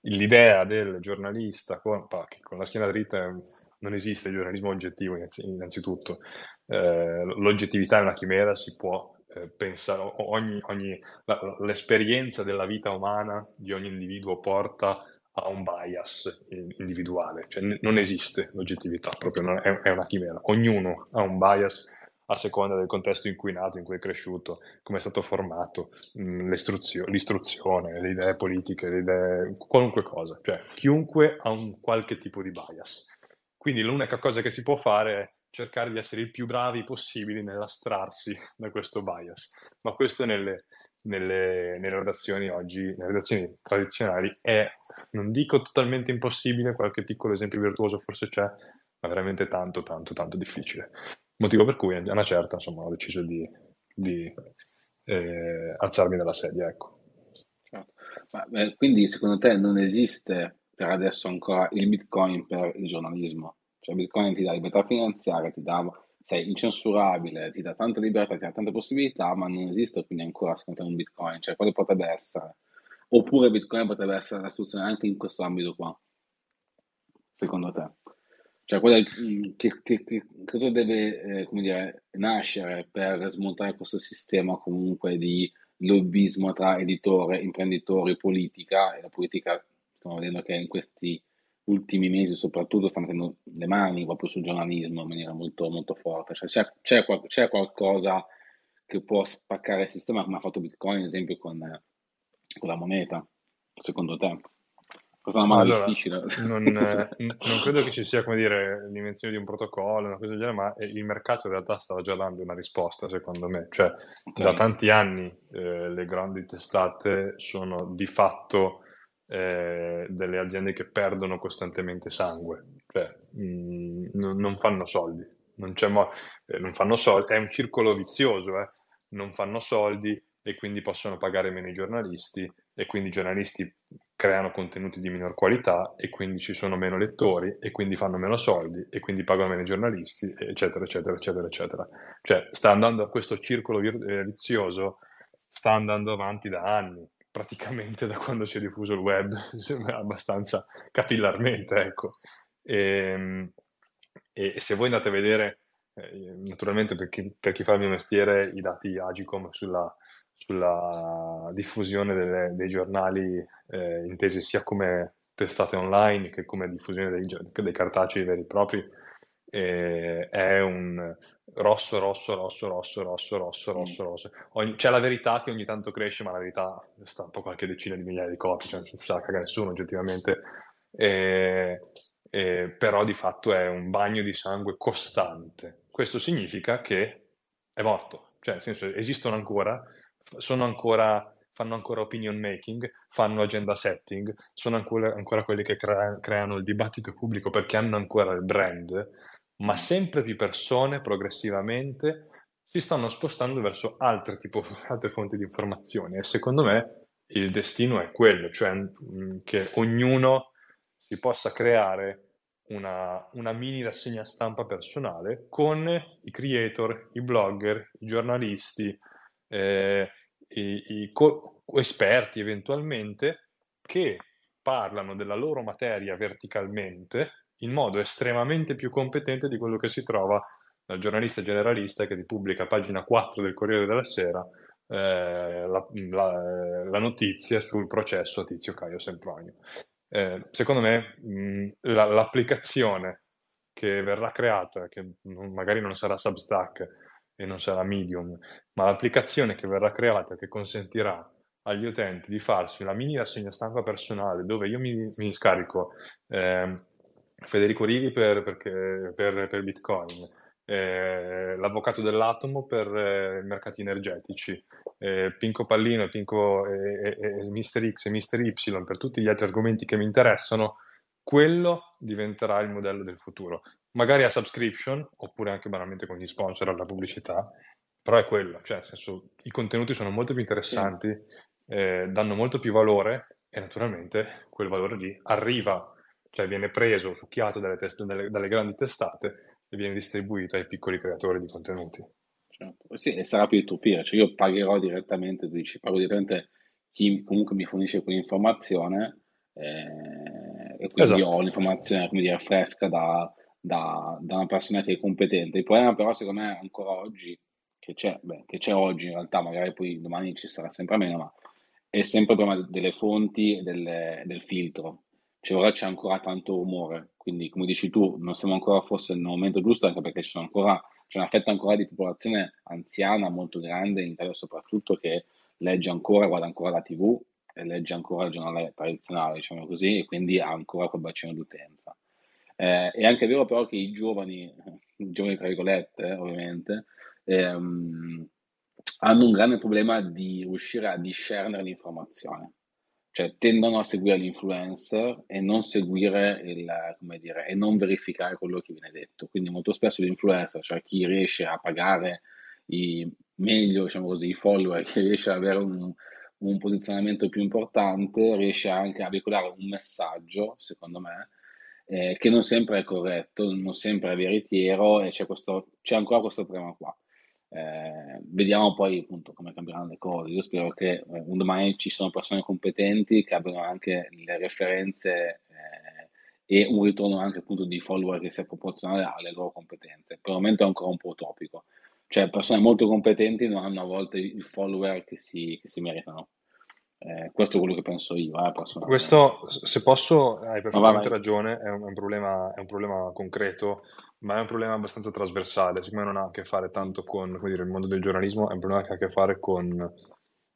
[SPEAKER 2] L'idea del giornalista con, con la schiena dritta non esiste il giornalismo oggettivo innanzitutto, eh, l'oggettività è una chimera, si può eh, pensare, ogni, ogni, la, l'esperienza della vita umana di ogni individuo porta a un bias individuale, cioè non esiste l'oggettività, proprio è, è, una chimera, ognuno ha un bias a seconda del contesto in cui è nato, in cui è cresciuto, come è stato formato, mh, l'istruzione, le idee politiche, le idee, qualunque cosa, cioè chiunque ha un qualche tipo di bias. Quindi l'unica cosa che si può fare è cercare di essere i più bravi possibili nell'astrarsi da questo bias. Ma questo nelle, nelle, nelle, redazioni oggi, nelle redazioni tradizionali, è, non dico totalmente impossibile, qualche piccolo esempio virtuoso forse c'è, ma veramente tanto, tanto, tanto difficile. Motivo per cui a una certa, insomma, ho deciso di, di eh, alzarmi dalla sedia, ecco.
[SPEAKER 1] Certo. Ma, beh, quindi secondo te non esiste per adesso ancora il Bitcoin per il giornalismo? Cioè Bitcoin ti dà libertà finanziaria, ti dà, sei incensurabile, ti dà tanta libertà, ti dà tante possibilità, ma non esiste quindi ancora secondo te un Bitcoin, cioè quale potrebbe essere? Oppure Bitcoin potrebbe essere la soluzione anche in questo ambito qua, secondo te? Cioè, quella, mm, che, che, che, cosa deve eh, dire, nascere per smontare questo sistema comunque di lobbismo tra editore, imprenditori, politica, e la politica stiamo vedendo che in questi ultimi mesi soprattutto sta mettendo le mani proprio sul giornalismo in maniera molto, molto forte. Cioè, c'è, c'è, c'è, qualcosa che può spaccare il sistema come ha fatto Bitcoin, ad esempio, con, con la moneta, secondo te? Cosa una
[SPEAKER 2] allora, difficile. Non, [LAUGHS] non, credo che ci sia, come dire, l'invenzione di un protocollo, una cosa del genere, ma il mercato in realtà stava già dando una risposta, secondo me. Cioè, okay. da tanti anni eh, le grandi testate sono di fatto eh, delle aziende che perdono costantemente sangue, cioè mh, mm, non, non, fanno soldi, non, mo- eh, non, fanno soldi, è un circolo vizioso, eh? non fanno soldi e quindi possono pagare meno i giornalisti e quindi i giornalisti creano contenuti di minor qualità e quindi ci sono meno lettori e quindi fanno meno soldi e quindi pagano meno i giornalisti, eccetera, eccetera, eccetera, eccetera. Cioè sta andando a questo circolo eh, vizioso, sta andando avanti da anni praticamente da quando si è diffuso il web, [LAUGHS] abbastanza capillarmente, ecco. E, ehm, e, se voi andate a vedere, eh, naturalmente per chi, per chi, fa il mio mestiere, i dati Agicom sulla, sulla diffusione delle, dei giornali eh, intesi sia come testate online che come diffusione dei, dei cartacei veri e propri eh, è un rosso, rosso, rosso, rosso, rosso, rosso, mm. rosso, rosso. Ogni, c'è la verità che ogni tanto cresce, ma la verità sta un po' qualche decina di migliaia di copie, cioè non sa caga nessuno oggettivamente. Eh, eh, però di fatto è un bagno di sangue costante. Questo significa che è morto, cioè nel senso esistono ancora ancora fanno ancora opinion making, fanno agenda setting, sono ancora, ancora quelli che crea, creano il dibattito pubblico perché hanno ancora il brand, ma sempre più persone progressivamente si stanno spostando verso altre, tipo, [LAUGHS] altre fonti di informazione e secondo me il destino è quello, cioè mm, che ognuno si possa creare una, una, mini rassegna stampa personale con i creator, i blogger, i giornalisti, eh, i, i co- esperti eventualmente che parlano della loro materia verticalmente in modo estremamente più competente di quello che si trova dal giornalista generalista che ti pubblica a pagina 4 del Corriere della Sera eh, la, la, la, notizia sul processo a Tizio Caio Sempronio. Eh, secondo me mh, la, l'applicazione che verrà creata, che magari non sarà Substack e non sarà Medium, ma l'applicazione che verrà creata che consentirà agli utenti di farsi una mini rassegna stampa personale dove io mi, mi scarico eh, Federico Rivi per, perché, per, per Bitcoin, eh, l'avvocato dell'atomo per eh, mercati energetici, eh, Pinco Pallino, Pinco e, e Mister X e Mister Y per tutti gli altri argomenti che mi interessano, quello diventerà il modello del futuro. Magari a subscription, oppure anche banalmente con gli sponsor alla pubblicità, però è quello, cioè nel senso, i contenuti sono molto più interessanti, eh, danno molto più valore e naturalmente quel valore lì arriva, cioè viene preso, succhiato dalle, test- dalle, dalle grandi testate e viene distribuito ai piccoli creatori di contenuti.
[SPEAKER 1] Certo. Sì, e sarà più to peer, cioè io pagherò direttamente, tu dici, pago direttamente chi comunque mi fornisce quell'informazione eh, e quindi
[SPEAKER 2] Esatto.
[SPEAKER 1] ho l'informazione, come dire, fresca da, da- da una persona che è competente. Il problema però secondo me ancora oggi, che c'è, beh, che c'è oggi in realtà, magari poi domani ci sarà sempre meno, ma è sempre il problema delle fonti e delle- del filtro. Cioè ora c'è ancora tanto rumore, quindi come dici tu, non siamo ancora forse nel momento giusto, anche perché ancora, c'è una fetta ancora di popolazione anziana molto grande, in Italia soprattutto, che legge ancora, guarda ancora la TV e legge ancora il giornale tradizionale, diciamo così, e quindi ha ancora quel bacino d'utenza. Eh, è anche vero però che i giovani, i giovani tra virgolette, ovviamente, ehm, hanno un grande problema di riuscire a discernere l'informazione. Cioè tendono a seguire l'influencer e non seguire il, come dire, e non verificare quello che viene detto. Quindi molto spesso l'influencer, cioè chi riesce a pagare i, meglio, diciamo così, i follower, chi riesce ad avere un, un posizionamento più importante, riesce anche a veicolare un messaggio, secondo me, eh, che non sempre è corretto, non sempre è veritiero e c'è, questo, c'è ancora questo problema qua. Eh, vediamo poi appunto come cambieranno le cose. Io spero che eh, un domani ci sono persone competenti che abbiano anche le referenze eh, e un ritorno anche appunto di follower che sia proporzionale alle loro competenze. Per il momento è ancora un po' utopico. Cioè persone molto competenti non hanno a volte i follower che si, che si meritano. Eh, questo è quello che penso io, eh.
[SPEAKER 2] Questo, se posso, hai perfettamente ragione, è un, è un problema, è un problema concreto, ma è un problema abbastanza trasversale, secondo me non ha a che fare tanto con, come dire, il mondo del giornalismo, è un problema che ha a che fare con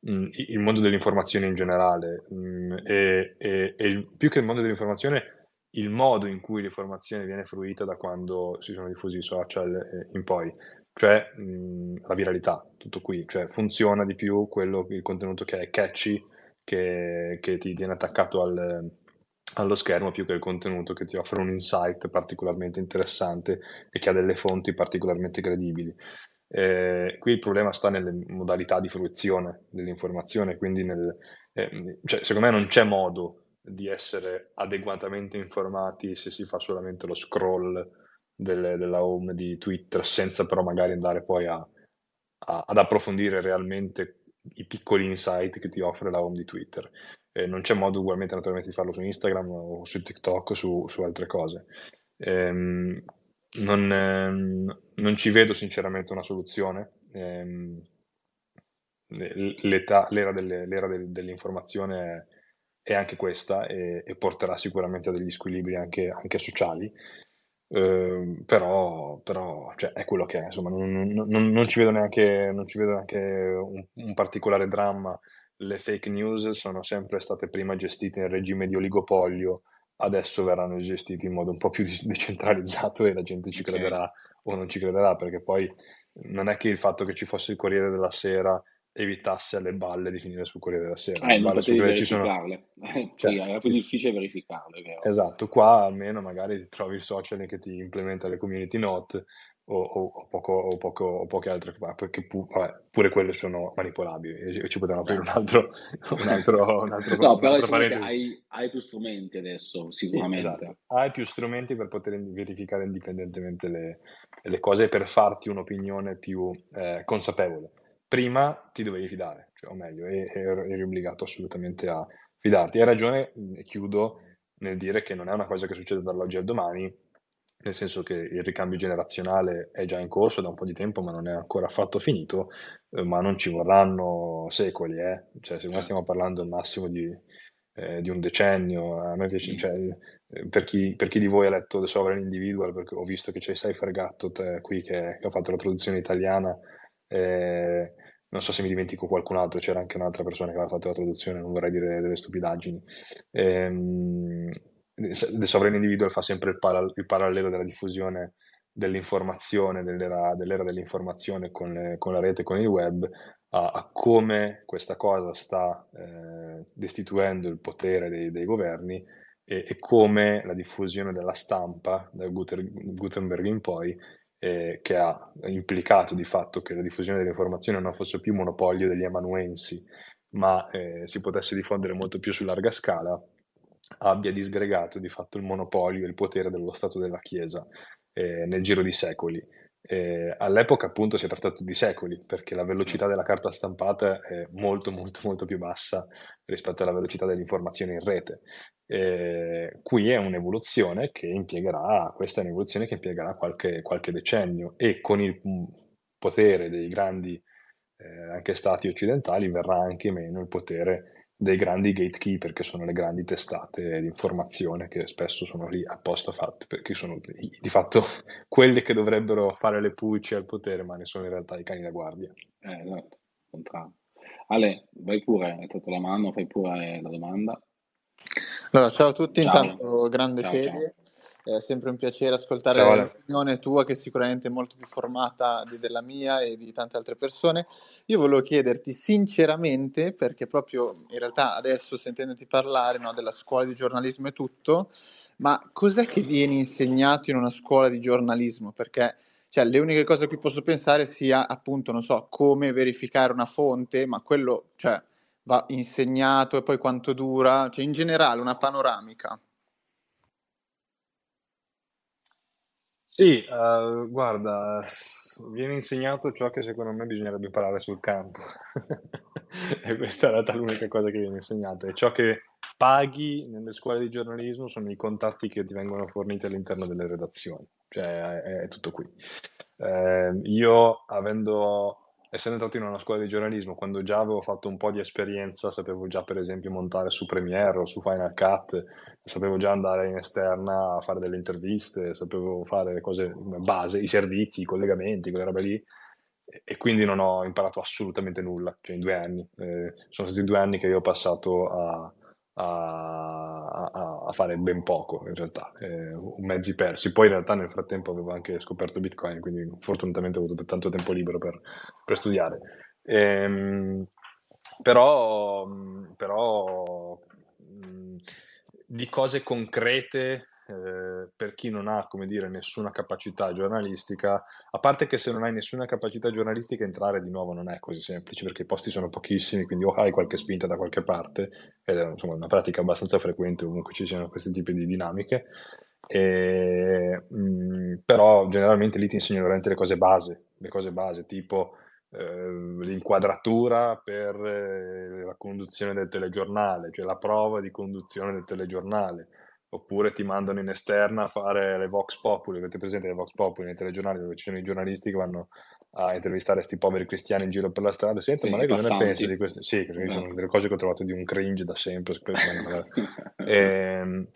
[SPEAKER 2] mm, i- il mondo dell'informazione in generale, mm, e, e- e più che il mondo dell'informazione, il modo in cui l'informazione viene fruita da quando si sono diffusi i social eh, in poi, cioè mm, la viralità, tutto qui, cioè funziona di più quello, il contenuto che è catchy, che, che ti viene attaccato al- allo schermo più che il contenuto che ti offre un insight particolarmente interessante e che ha delle fonti particolarmente credibili. Eh, qui il problema sta nelle modalità di fruizione dell'informazione, quindi nel, eh, cioè, secondo me non c'è modo di essere adeguatamente informati se si fa solamente lo scroll del- della home di Twitter senza però magari andare poi a, a- ad approfondire realmente i piccoli insight che ti offre la home di Twitter. Eh, non c'è modo ugualmente naturalmente di farlo su Instagram o su TikTok o su, su altre cose. Ehm, non, ehm, non ci vedo sinceramente una soluzione. Ehm, l'età- l'era, delle- l'era del- dell'informazione è, anche questa e, e porterà sicuramente a degli squilibri anche, anche sociali. Ehm, però, però cioè, è quello che è, insomma, non, non- non- ci vedo neanche, non ci vedo neanche un, un particolare dramma. Le fake news sono sempre state prima gestite in regime di oligopolio, adesso verranno gestiti in modo un po' più decentralizzato e la gente ci crederà o non ci crederà, perché poi non è che il fatto che ci fosse il Corriere della Sera evitasse alle balle di finire sul Corriere della Sera.
[SPEAKER 1] Eh, non potevi
[SPEAKER 2] ci sono...
[SPEAKER 1] verificarle. [LAUGHS] Poi
[SPEAKER 2] Certo,
[SPEAKER 1] era più
[SPEAKER 2] sì.
[SPEAKER 1] difficile verificarle, vero.
[SPEAKER 2] Esatto, qua almeno magari ti trovi il social che ti implementa le community note o, o- o poco, o poco- o poche altre, perché pu- vabbè, pure quelle sono manipolabili e ci potevano aprire un altro, [LAUGHS] un altro, un altro,
[SPEAKER 1] No, però
[SPEAKER 2] un'altra
[SPEAKER 1] diciamo hai, hai più strumenti adesso,
[SPEAKER 2] Sì,
[SPEAKER 1] sicuramente.
[SPEAKER 2] esatto. Hai più strumenti per poter verificare indipendentemente le, le cose e per farti un'opinione più eh, consapevole. Prima ti dovevi fidare, cioè, o meglio, eri obbligato assolutamente a fidarti. Hai ragione, mh, e chiudo nel dire che non è una cosa che succede dall'oggi al domani, nel senso che il ricambio generazionale è già in corso da un po' di tempo, ma non è ancora affatto finito, eh, ma non ci vorranno secoli, eh. Cioè, me
[SPEAKER 1] Certo.
[SPEAKER 2] stiamo parlando al massimo di, eh, di un decennio. A me piace,
[SPEAKER 1] Mm.
[SPEAKER 2] cioè, eh, per chi, per chi di voi ha letto The Sovereign Individual, perché ho visto che c'è Cypher Gattot qui che, che ha fatto la traduzione italiana, eh, non so se mi dimentico qualcun altro, c'era anche un'altra persona che aveva fatto la traduzione, non vorrei dire delle stupidaggini. Ehm, The Sovereign Individual fa sempre il, para- il parallelo della diffusione dell'informazione, dell'era, dell'era dell'informazione con, le- con la rete, con il web, a, a come questa cosa sta eh, destituendo il potere dei, dei governi e, e come la diffusione della stampa, da Guter- Gutenberg in poi, eh, che ha implicato di fatto che la diffusione dell'informazione non fosse più monopolio degli amanuensi, ma eh, si potesse diffondere molto più su larga scala, abbia disgregato di fatto il monopolio e il potere dello Stato della Chiesa eh, nel giro di secoli. Eh, all'epoca appunto si è trattato di secoli perché la velocità della carta stampata è molto molto molto più bassa rispetto alla velocità dell'informazione in rete. Eh, qui è un'evoluzione che impiegherà, questa è un'evoluzione che impiegherà qualche, qualche decennio e con il potere dei grandi eh, anche stati occidentali verrà anche meno il potere dei grandi gatekeeper che sono le grandi testate di informazione che spesso sono lì apposta fatte perché sono di fatto [LAUGHS] quelle che dovrebbero fare le pulci al potere ma ne sono in realtà i cani da guardia
[SPEAKER 1] eh, esatto, contrario Ale, vai pure, hai dato la mano, fai pure la domanda.
[SPEAKER 4] Allora, ciao a tutti, ciao. intanto grande ciao, Fede, ciao. È sempre un piacere ascoltare ciao, l'opinione tua che sicuramente è molto più formata di, della mia e di tante altre persone. Io volevo chiederti sinceramente, perché proprio in realtà adesso sentendoti parlare no, della scuola di giornalismo e tutto, ma cos'è che viene insegnato in una scuola di giornalismo? Perché cioè, le uniche cose a cui posso pensare sia appunto, non so, come verificare una fonte, ma quello cioè, va insegnato e poi quanto dura, cioè in generale una panoramica.
[SPEAKER 2] Sì, uh, guarda, [LAUGHS] viene insegnato ciò che secondo me bisognerebbe imparare sul campo. [LAUGHS] e questa è realtà l'unica cosa che viene insegnata. E ciò che paghi nelle scuole di giornalismo sono i contatti che ti vengono forniti all'interno delle redazioni. Cioè, è, è tutto qui. Eh, io, avendo, essendo entrato in una scuola di giornalismo, quando già avevo fatto un po' di esperienza, sapevo già per esempio montare su Premiere o su Final Cut, sapevo già andare in esterna a fare delle interviste, sapevo fare le cose base, i servizi, i collegamenti, quelle robe lì e quindi non ho imparato assolutamente nulla, cioè in due anni. Eh, sono stati due anni che io ho passato a, a, a, a fare ben poco in realtà, eh, mezzi persi. Poi in realtà nel frattempo avevo anche scoperto Bitcoin, quindi fortunatamente ho avuto tanto tempo libero per, per studiare. Ehm, però, però mh, di cose concrete eh, per chi non ha, come dire, nessuna capacità giornalistica, a parte che se non hai nessuna capacità giornalistica entrare di nuovo non è così semplice perché i posti sono pochissimi, quindi o hai qualche spinta da qualche parte, ed è insomma, una pratica abbastanza frequente ovunque ci siano questi tipi di dinamiche, e, mh, mm, però generalmente lì ti insegnano veramente le cose base, le cose base tipo eh, l'inquadratura per eh, la conduzione del telegiornale, cioè la prova di conduzione del telegiornale, oppure ti mandano in esterna a fare le Vox Populi, avete presente le Vox Populi nei telegiornali dove ci sono i giornalisti che vanno a intervistare questi poveri cristiani in giro per la strada, senti, sì, ma lei cosa ne pensa di queste? Sì, che sono esatto. delle cose che ho trovato di un cringe da sempre, e, [LAUGHS] ehm,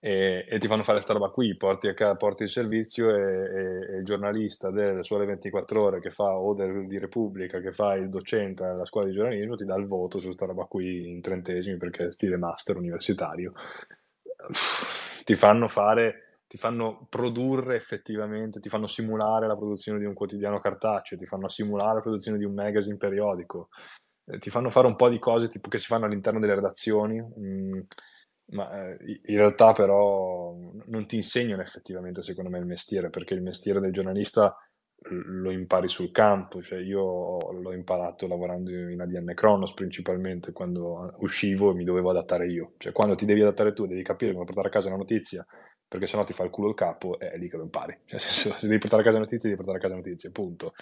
[SPEAKER 2] e, e, ti fanno fare questa roba qui, porti, a, porti il servizio e, e, il giornalista delle sole 24 ore che fa o del, di Repubblica, che fa il docente alla scuola di giornalismo, ti dà il voto su questa roba qui in trentesimi perché è stile master universitario [LAUGHS] ti fanno fare, ti fanno produrre effettivamente, ti fanno simulare la produzione di un quotidiano cartaceo, ti fanno simulare la produzione di un magazine periodico, eh, ti fanno fare un po' di cose tipo che si fanno all'interno delle redazioni, mh, mm, ma eh, in realtà però non ti insegnano effettivamente secondo me il mestiere, perché il mestiere del giornalista lo impari sul campo, cioè io l'ho imparato lavorando in ADN Kronos principalmente quando uscivo e mi dovevo adattare io, cioè quando ti devi adattare tu devi capire come portare a casa una notizia perché sennò ti fa il culo il capo è lì che lo impari, [LAUGHS] cioè, se devi portare a casa notizie devi portare a casa notizie, punto.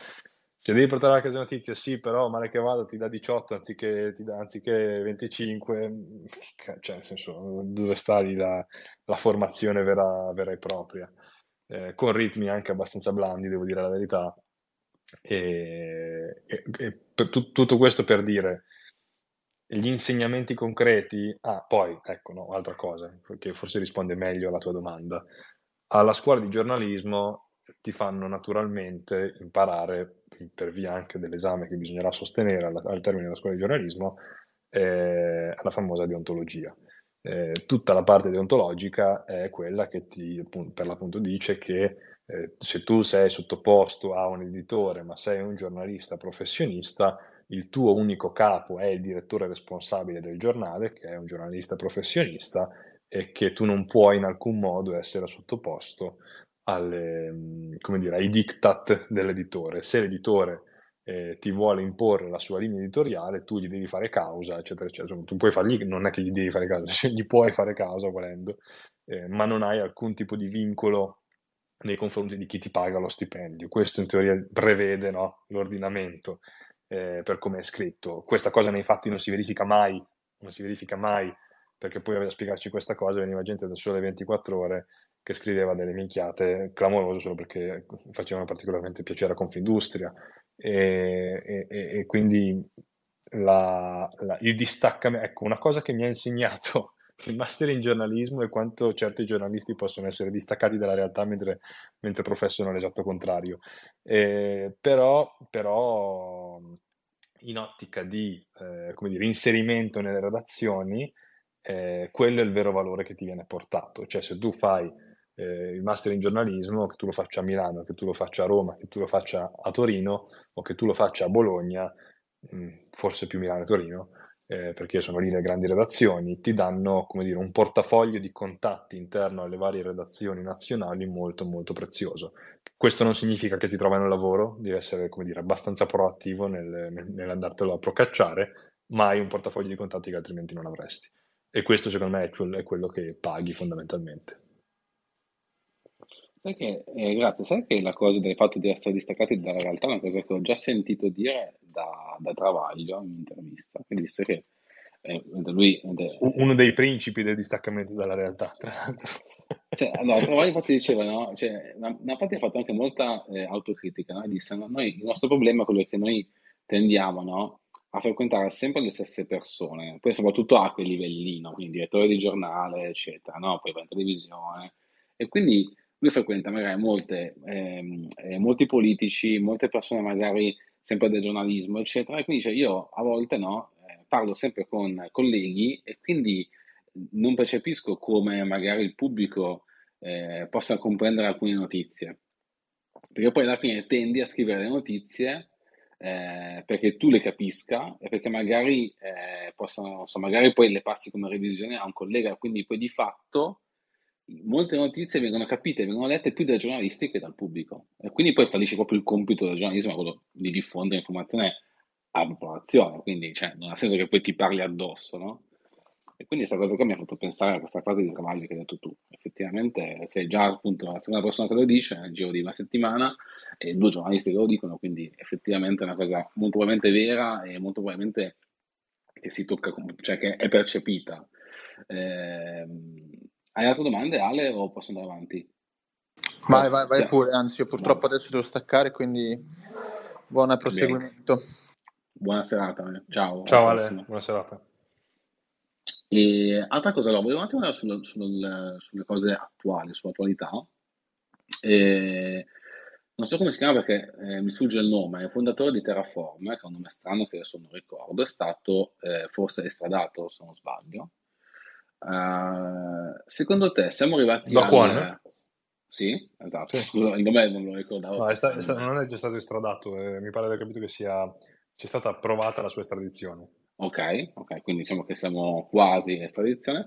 [SPEAKER 2] Se devi portare a casa notizie, sì, però male che vada ti dà 18 anziché, dà, anziché 25, [LAUGHS] cioè nel senso dove sta lì la, la formazione vera, vera e propria eh, con ritmi anche abbastanza blandi, devo dire la verità. E, e, e t- tutto questo per dire gli insegnamenti concreti. Ah, poi ecco, no, altra cosa che forse risponde meglio alla tua domanda. Alla scuola di giornalismo ti fanno naturalmente imparare, per via anche dell'esame che bisognerà sostenere al, al termine della scuola di giornalismo, eh, la famosa deontologia eh, tutta la parte deontologica è quella che ti, per l'appunto, dice che eh, se tu sei sottoposto a un editore, ma sei un giornalista professionista, il tuo unico capo è il direttore responsabile del giornale, che è un giornalista professionista, e che tu non puoi in alcun modo essere sottoposto alle, come dire, ai diktat dell'editore. Se l'editore eh, ti vuole imporre la sua linea editoriale, tu gli devi fare causa, eccetera, eccetera. Insomma, tu puoi fargli, non è che gli devi fare causa, [LAUGHS] cioè gli puoi fare causa volendo, eh, ma non hai alcun tipo di vincolo nei confronti di chi ti paga lo stipendio. Questo in teoria prevede no, l'ordinamento eh, per come è scritto. Questa cosa nei fatti non si verifica mai, non si verifica mai, perché poi a spiegarci questa cosa veniva gente da sole 24 ore che scriveva delle minchiate clamorose solo perché facevano particolarmente piacere a Confindustria e, e, e quindi la, la, il distaccamento, ecco, una cosa che mi ha insegnato [LAUGHS] il master in giornalismo è quanto certi giornalisti possono essere distaccati dalla realtà mentre, mentre professano l'esatto contrario. Eh, però, però, in ottica di eh, dire, inserimento nelle redazioni, eh, quello è il vero valore che ti viene portato. Cioè, se tu fai eh, il master in giornalismo, che tu lo faccia a Milano, che tu lo faccia a Roma, che tu lo faccia a Torino o che tu lo faccia a Bologna, mh, mm, forse più Milano e Torino, eh, perché sono lì le grandi redazioni, ti danno dire, un portafoglio di contatti interno alle varie redazioni nazionali molto molto prezioso. Questo non significa che ti trovano lavoro, devi essere dire, abbastanza proattivo nel, nel, nell'andartelo a procacciare, ma hai un portafoglio di contatti che altrimenti non avresti. E questo secondo me è quello che paghi fondamentalmente.
[SPEAKER 1] Sai che, eh, grazie, sai che la cosa del fatto di essere distaccati dalla realtà è una cosa che ho già sentito dire da, da Travaglio in un'intervista, che disse che eh, lui... È,
[SPEAKER 2] Uno dei principi del distaccamento dalla realtà, tra l'altro.
[SPEAKER 1] Cioè, allora, Travaglio infatti diceva, no? Cioè, infatti ha fatto anche molta eh, autocritica, no? disse, no, noi, il nostro problema è quello che noi tendiamo, no? a frequentare sempre le stesse persone, poi soprattutto a quel livellino, quindi direttore di giornale, eccetera, no? poi va in televisione, e quindi lui frequenta magari molte, ehm, eh, molti politici, molte persone magari sempre del giornalismo, eccetera, e quindi cioè, io a volte no, eh, parlo sempre con colleghi e quindi non percepisco come magari il pubblico eh, possa comprendere alcune notizie, perché poi alla fine tendi a scrivere le notizie eh, perché tu le capisca e perché magari eh, possano, so, magari poi le passi come revisione a un collega, quindi poi di fatto molte notizie vengono capite, vengono lette più dai giornalisti che dal pubblico. E quindi poi fallisce proprio il compito del giornalismo, quello di diffondere informazione alla popolazione, quindi cioè, non ha senso che poi ti parli addosso, no? E quindi questa cosa qua mi ha fatto pensare a questa cosa di Travaglio che hai detto tu. Effettivamente sei già appunto la seconda persona che lo dice nel giro di una settimana e due giornalisti che lo dicono, quindi effettivamente è una cosa molto probabilmente vera e molto probabilmente che si tocca, cioè che è percepita. Eh, hai altre domande, Ale, o posso andare avanti?
[SPEAKER 4] Vai, vai, vai pure, anzi, io purtroppo adesso devo staccare, quindi buon proseguimento.
[SPEAKER 1] Buona serata, eh. ciao.
[SPEAKER 2] Ciao Ale, buona serata.
[SPEAKER 1] E altra cosa, allora, volevo un attimo andare sulle, sulle cose attuali, sull'attualità. E non so come si chiama perché eh, mi sfugge il nome, è il fondatore di Terraform, che è un nome strano che adesso non ricordo, è stato eh, forse estradato, se non sbaglio, Uh, secondo te siamo arrivati
[SPEAKER 2] da al...
[SPEAKER 1] Sì, esatto, sì. scusa, il nome non lo ricordavo.
[SPEAKER 2] No, è sta, è sta, non è già stato estradato, eh, mi pare di aver capito che sia, sia stata approvata la sua estradizione.
[SPEAKER 1] Ok, ok, quindi diciamo che siamo quasi in estradizione.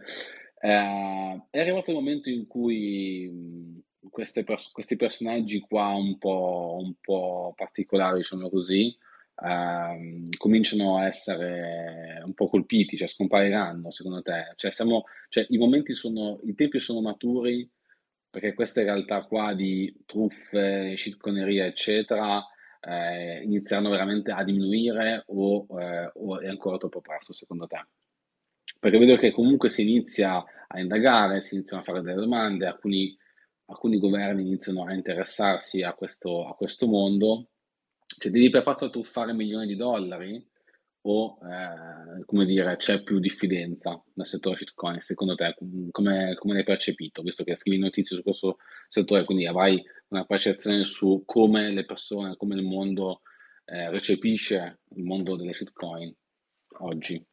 [SPEAKER 1] Eh, è arrivato il momento in cui pers- questi personaggi qua un po', un po' particolari, diciamo così, ehm, cominciano a essere un po' colpiti, cioè scompariranno secondo te? Cioè, siamo, cioè, i momenti sono, i tempi sono maturi perché queste realtà qua di truffe, shitconeria, eccetera, eh, inizieranno veramente a diminuire o, eh, o, è ancora troppo presto secondo te? Perché vedo che comunque si inizia a indagare, si iniziano a fare delle domande, alcuni, alcuni governi iniziano a interessarsi a questo, a questo mondo cioè, devi per forza truffare milioni di dollari o, eh, come dire, c'è più diffidenza nel settore shitcoin? Secondo te, come, come l'hai percepito, visto che scrivi notizie su questo settore, quindi avrai una percezione su come le persone, come il mondo eh, recepisce il mondo delle shitcoin oggi?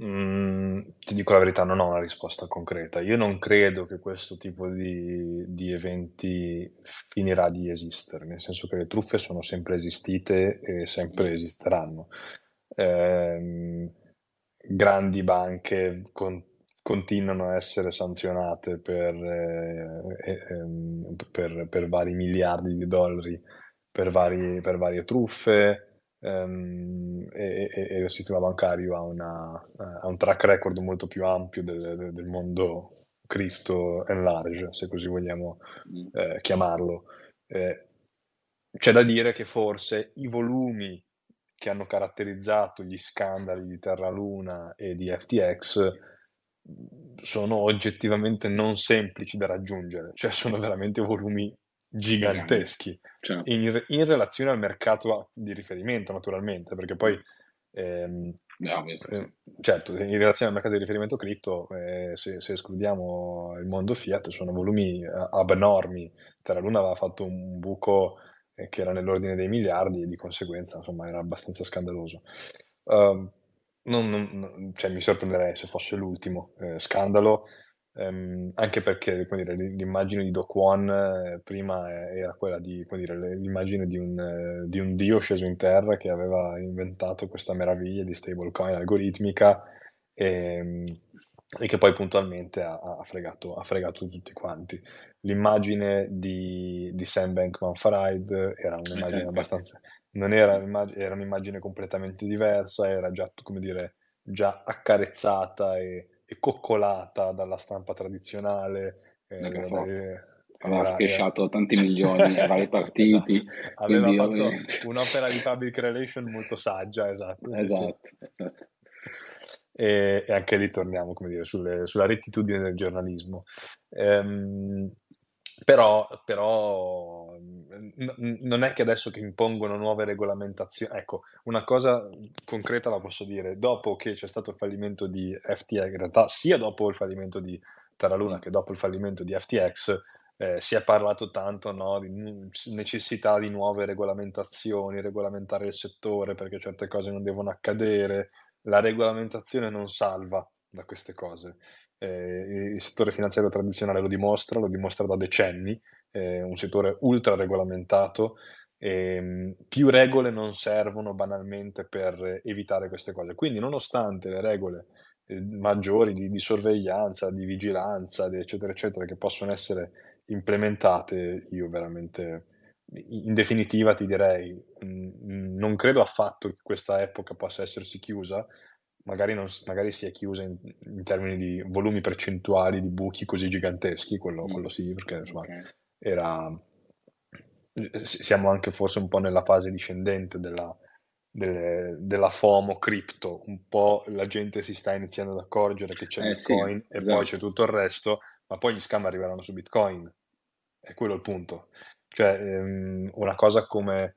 [SPEAKER 2] Mm, ti dico la verità, non ho una risposta concreta. Io non credo che questo tipo di, di eventi finirà di esistere, nel senso che le truffe sono sempre esistite e sempre esisteranno. Ehm, grandi banche con- continuano a essere sanzionate per, eh, eh, ehm, per- per vari miliardi di dollari per, vari, per varie truffe um, e, e, e, il sistema bancario ha, una, ha, un track record molto più ampio del, del, mondo crypto and large, se così vogliamo mm. eh, chiamarlo. Eh, c'è da dire che forse i volumi che hanno caratterizzato gli scandali di Terra Luna e di FTX sono oggettivamente non semplici da raggiungere, cioè sono veramente volumi giganteschi certo. in, in, relazione al mercato di riferimento naturalmente, perché poi ehm, no, eh, certo, in relazione al mercato di riferimento cripto, eh, se, se, escludiamo il mondo fiat, sono volumi eh, abnormi. Terra Luna aveva fatto un buco eh, che era nell'ordine dei miliardi e di conseguenza insomma era abbastanza scandaloso. Uh, non, non, cioè, mi sorprenderei se fosse l'ultimo eh, scandalo, ehm, anche perché dire, l'immagine di Doc One eh, prima era quella di dire, l'immagine di un, eh, di un, dio sceso in terra che aveva inventato questa meraviglia di stablecoin algoritmica e, ehm, e che poi puntualmente ha, ha, fregato, ha, fregato, tutti quanti. L'immagine di, di Sam Bankman-Fried era un'immagine esatto. abbastanza non era, era un'immagine completamente diversa, era già, come dire, già accarezzata e, e coccolata dalla stampa tradizionale.
[SPEAKER 1] Eh, dai, aveva scresciato tanti milioni a vari [LAUGHS] partiti.
[SPEAKER 2] esatto. Aveva fatto ovviamente... un'opera di public relation molto saggia, esatto.
[SPEAKER 1] Esatto, esatto.
[SPEAKER 2] E, e, anche lì torniamo, come dire, sulle, sulla rettitudine del giornalismo. Ehm, però, però non è che adesso che impongono nuove regolamentazioni, ecco, una cosa concreta la posso dire, dopo che c'è stato il fallimento di FTX, in realtà sia dopo il fallimento di Terra Luna che dopo il fallimento di FTX, eh, si è parlato tanto no, di necessità di nuove regolamentazioni, regolamentare il settore perché certe cose non devono accadere, la regolamentazione non salva da queste cose. Eh, il settore finanziario tradizionale lo dimostra, lo dimostra da decenni, è un settore ultra regolamentato. E più regole non servono banalmente per evitare queste cose. Quindi, nonostante le regole eh, maggiori di, di, sorveglianza, di vigilanza, di eccetera, eccetera, che possono essere implementate, io veramente, in definitiva, ti direi, mh, non credo affatto che questa epoca possa essersi chiusa, magari, non, magari si è chiusa in, in, termini di volumi percentuali di buchi così giganteschi, quello, mm. quello sì, perché insomma, okay. era, siamo anche forse un po' nella fase discendente della, delle, della FOMO cripto, un po' la gente si sta iniziando ad accorgere che c'è eh, Bitcoin sì, e esatto. poi c'è tutto il resto, ma poi gli scam arriveranno su Bitcoin, è quello il punto. Cioè, ehm, una cosa come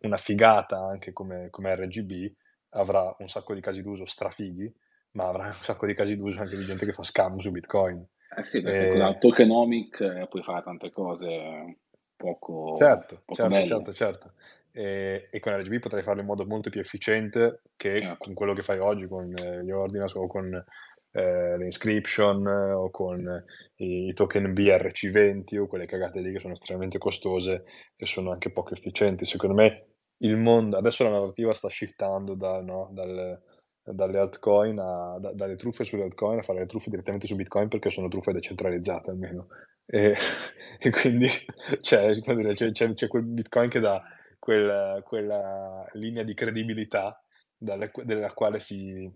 [SPEAKER 2] una figata anche come, come RGB avrà un sacco di casi d'uso strafighi, ma avrà un sacco di casi d'uso anche di gente che fa scam su Bitcoin.
[SPEAKER 1] Eh sì, perché e... con la tokenomic eh, puoi fare tante cose poco,
[SPEAKER 2] certo,
[SPEAKER 1] poco
[SPEAKER 2] certo, certo, certo, E, e, con RGB potrai farlo in modo molto più efficiente che certo. con quello che fai oggi con eh, gli ordinals o con eh, le inscription o con i, i, token BRC20 o quelle cagate lì che sono estremamente costose e sono anche poco efficienti. Secondo me il mondo, adesso la narrativa sta shiftando da, no, dalle, dalle altcoin a, da, dalle truffe sulle altcoin a fare le truffe direttamente su Bitcoin perché sono truffe decentralizzate almeno. E, [LAUGHS] e quindi [LAUGHS] c'è, dire, c'è, c'è, c'è, quel Bitcoin che dà quel, quella linea di credibilità dalle, dalla quale si,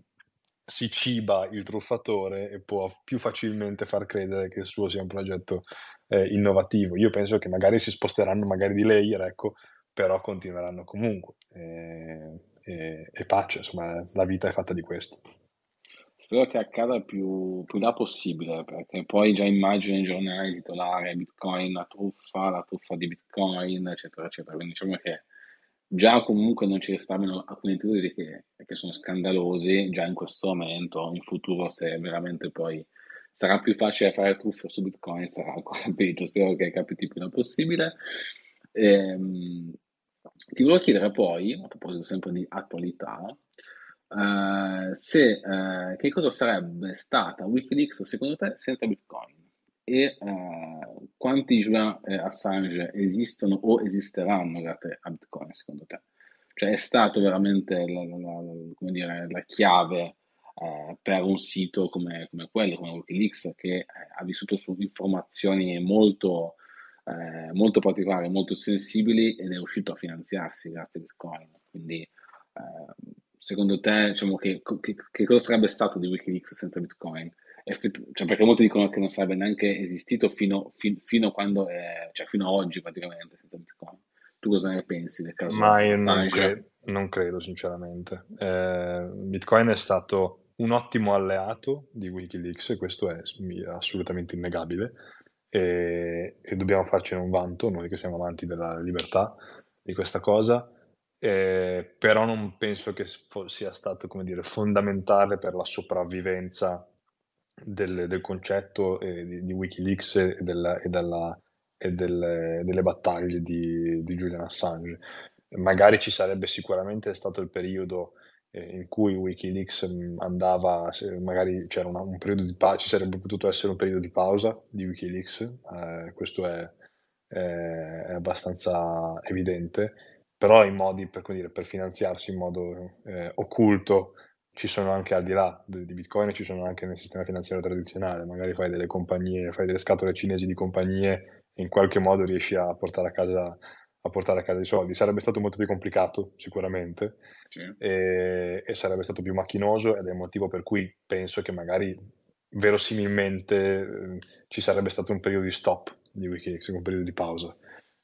[SPEAKER 2] si ciba il truffatore e può più facilmente far credere che il suo sia un progetto eh, innovativo. Io penso che magari si sposteranno magari di layer, ecco, però continueranno comunque. E, e, e pace, insomma, la vita è fatta di questo.
[SPEAKER 1] Spero che accada più, più là possibile, perché poi già immagino i giornali titolare Bitcoin la truffa, la truffa di Bitcoin, eccetera, eccetera. Quindi diciamo che già comunque non ci risparmiano alcuni titoli che, che sono scandalosi già in questo momento, in futuro se veramente poi sarà più facile fare truffe su Bitcoin sarà ancora [LAUGHS] peggio, spero che capiti più là possibile. Ehm, ti volevo chiedere poi, a proposito sempre di attualità, eh, se, eh, che cosa sarebbe stata Wikileaks secondo te senza Bitcoin? E eh, quanti Julian Assange esistono o esisteranno grazie a Bitcoin secondo te? Cioè è stato veramente la, la, la, dire, la chiave eh, per un sito come, come quello, come Wikileaks, che eh, ha vissuto su informazioni molto eh, molto particolari, molto sensibili ed è riuscito a finanziarsi grazie a Bitcoin. Quindi eh, secondo te diciamo, che, che, che, cosa sarebbe stato di Wikileaks senza Bitcoin? Cioè, perché molti dicono che non sarebbe neanche esistito fino, fin, fino, quando è, cioè fino ad oggi praticamente senza Bitcoin. Tu cosa ne pensi del caso?
[SPEAKER 2] Ma io non, cre- non credo sinceramente. Eh, Bitcoin è stato un ottimo alleato di Wikileaks e questo è assolutamente innegabile e, e dobbiamo farcene un vanto, noi che siamo amanti della libertà, di questa cosa, eh, però non penso che sia stato, come dire, fondamentale per la sopravvivenza del, del concetto eh, di, di, Wikileaks e, della, e, della, e delle, delle, battaglie di, di Julian Assange. Magari ci sarebbe sicuramente stato il periodo in cui Wikileaks mm, andava, magari c'era una, un periodo di pausa, ci sarebbe potuto essere un periodo di pausa di Wikileaks, eh, questo è, è, è, abbastanza evidente, però i modi per, dire, per finanziarsi in modo eh, occulto ci sono anche al di là di, di Bitcoin, ci sono anche nel sistema finanziario tradizionale, magari fai delle compagnie, fai delle scatole cinesi di compagnie e in qualche modo riesci a portare a casa a portare a casa i soldi. Sarebbe stato molto più complicato, sicuramente, sì. e, e, sarebbe stato più macchinoso ed è il motivo per cui penso che magari verosimilmente eh, ci sarebbe stato un periodo di stop di Wikileaks, un periodo di pausa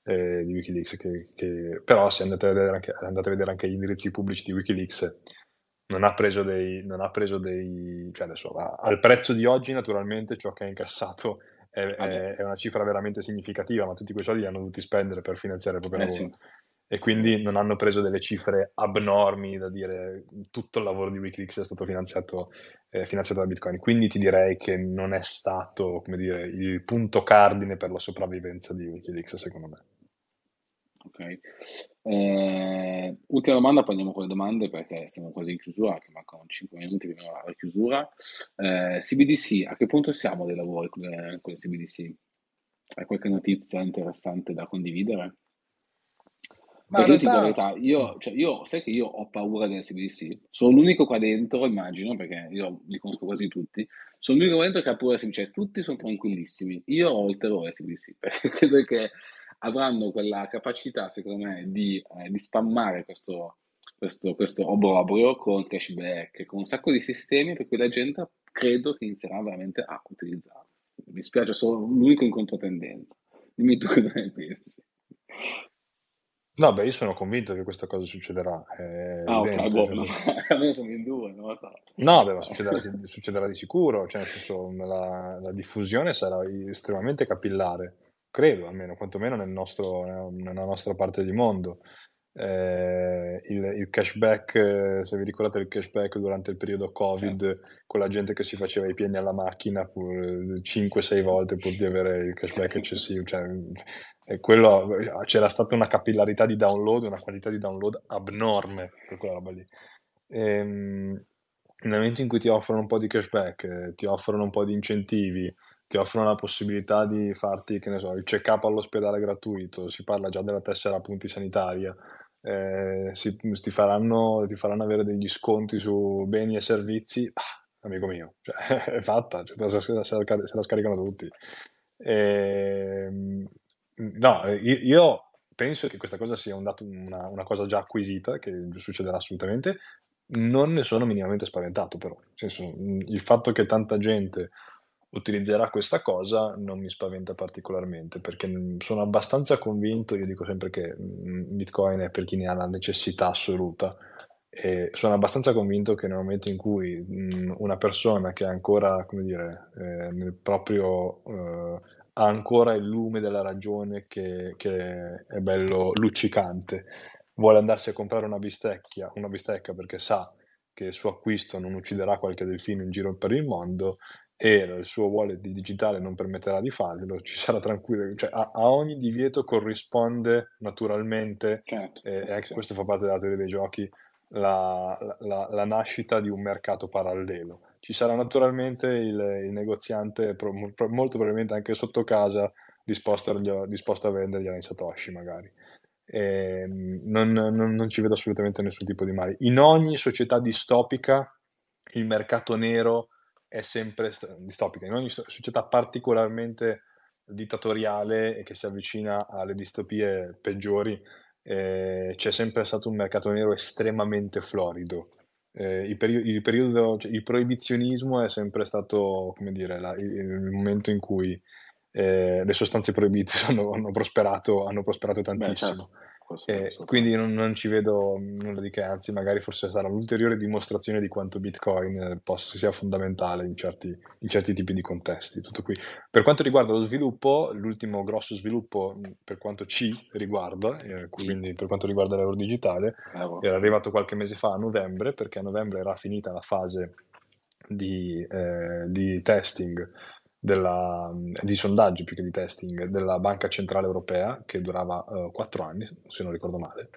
[SPEAKER 2] eh, di Wikileaks, che, che, però se andate a, vedere anche, andate a vedere anche gli indirizzi pubblici di Wikileaks, non ha preso dei, non ha preso dei cioè adesso al prezzo di oggi naturalmente ciò che ha incassato è, è, è, una cifra veramente significativa, ma tutti quei soldi li hanno dovuti spendere per finanziare il proprio eh, lavoro. Sì. E quindi non hanno preso delle cifre abnormi da dire tutto il lavoro di Wikileaks è stato finanziato, eh, finanziato da Bitcoin. Quindi ti direi che non è stato, come dire, il punto cardine per la sopravvivenza di Wikileaks, secondo me.
[SPEAKER 1] Ok. Eh, ultima domanda, poi andiamo con le domande perché siamo quasi in chiusura, che mancano 5 minuti prima della chiusura. Eh, CBDC, a che punto siamo dei lavori con le, con le CBDC? Hai qualche notizia interessante da condividere? Ma Perché realtà... io ti dico la verità, io, cioè io, sai che io ho paura delle CBDC? Sono l'unico qua dentro, immagino, perché io li conosco quasi tutti, sono l'unico qua dentro che ha paura delle CBDC, cioè tutti sono tranquillissimi. Io ho il terrore delle CBDC, [LAUGHS] perché credo che avranno quella capacità, secondo me, di, eh, di spammare questo, questo, questo obbrobrio con cashback, con un sacco di sistemi per cui la gente credo che inizierà veramente a utilizzarlo. Mi spiace, sono l'unico in controtendenza. Dimmi tu cosa ne pensi.
[SPEAKER 2] No, beh, io sono convinto che questa cosa succederà.
[SPEAKER 1] ah, ok, boh, no, [LAUGHS] almeno sono in due, non lo so.
[SPEAKER 2] No, beh, ma succederà, succederà di sicuro, cioè, nel senso, la, la diffusione sarà estremamente capillare credo almeno, quantomeno nel nostro, nella nostra parte di mondo. Eh, il, il, cashback, se vi ricordate il cashback durante il periodo Covid, con la gente che si faceva i pieni alla macchina pur 5-6 volte pur di avere il cashback eccessivo, cioè, quello, c'era stata una capillarità di download, una qualità di download abnorme per quella roba lì. E, ehm, nel momento in cui ti offrono un po' di cashback, eh, ti offrono un po' di incentivi, ti offrono la possibilità di farti, che ne so, il check-up all'ospedale gratuito, si parla già della tessera punti sanitaria, eh, si, ti, faranno, ti, faranno, avere degli sconti su beni e servizi, ah, amico mio, cioè, [LAUGHS] è fatta, cioè, se, se, se, la scaricano tutti. E, ehm, no, io penso che questa cosa sia un dato, una, una, cosa già acquisita, che succederà assolutamente, non ne sono minimamente spaventato però, senso, il fatto che tanta gente utilizzerà questa cosa non mi spaventa particolarmente perché sono abbastanza convinto, io dico sempre che mm, Bitcoin è per chi ne ha la necessità assoluta e sono abbastanza convinto che nel momento in cui mm, una persona che ha ancora, come dire, eh, nel proprio, eh, ha ancora il lume della ragione che, che è bello luccicante, vuole andarsi a comprare una bistecca, una bistecca perché sa che il suo acquisto non ucciderà qualche delfino in giro per il mondo, e il suo wallet digitale non permetterà di farlo, ci sarà tranquillo, cioè a, a ogni divieto corrisponde naturalmente, certo, e anche questo fa parte della teoria dei giochi, la, la, la, nascita di un mercato parallelo. Ci sarà naturalmente il, il negoziante, pro, molto probabilmente anche sotto casa, disposto a, disposto a vendergliela in Satoshi magari. E non, non, non ci vedo assolutamente nessun tipo di male. In ogni società distopica il mercato nero è sempre distopica. In ogni società particolarmente dittatoriale e che si avvicina alle distopie peggiori, eh, c'è sempre stato un mercato nero estremamente florido. Eh, il, perio- il, periodo, cioè, il proibizionismo è sempre stato, come dire, la, il, il, momento in cui eh, le sostanze proibite [LAUGHS] hanno, hanno, prosperato, hanno prosperato tantissimo. Beh, certo. Eh, quindi non, non, ci vedo nulla di che, anzi magari forse sarà l'ulteriore dimostrazione di quanto Bitcoin eh, possa, sia fondamentale in certi, in certi, tipi di contesti. Tutto qui. Per quanto riguarda lo sviluppo, l'ultimo grosso sviluppo per quanto ci riguarda, eh, quindi per quanto riguarda l'euro digitale, Bravo. era arrivato qualche mese fa a novembre, perché a novembre era finita la fase di, eh, di testing della, di sondaggio più che di testing della Banca Centrale Europea che durava uh, quattro anni, se non ricordo male.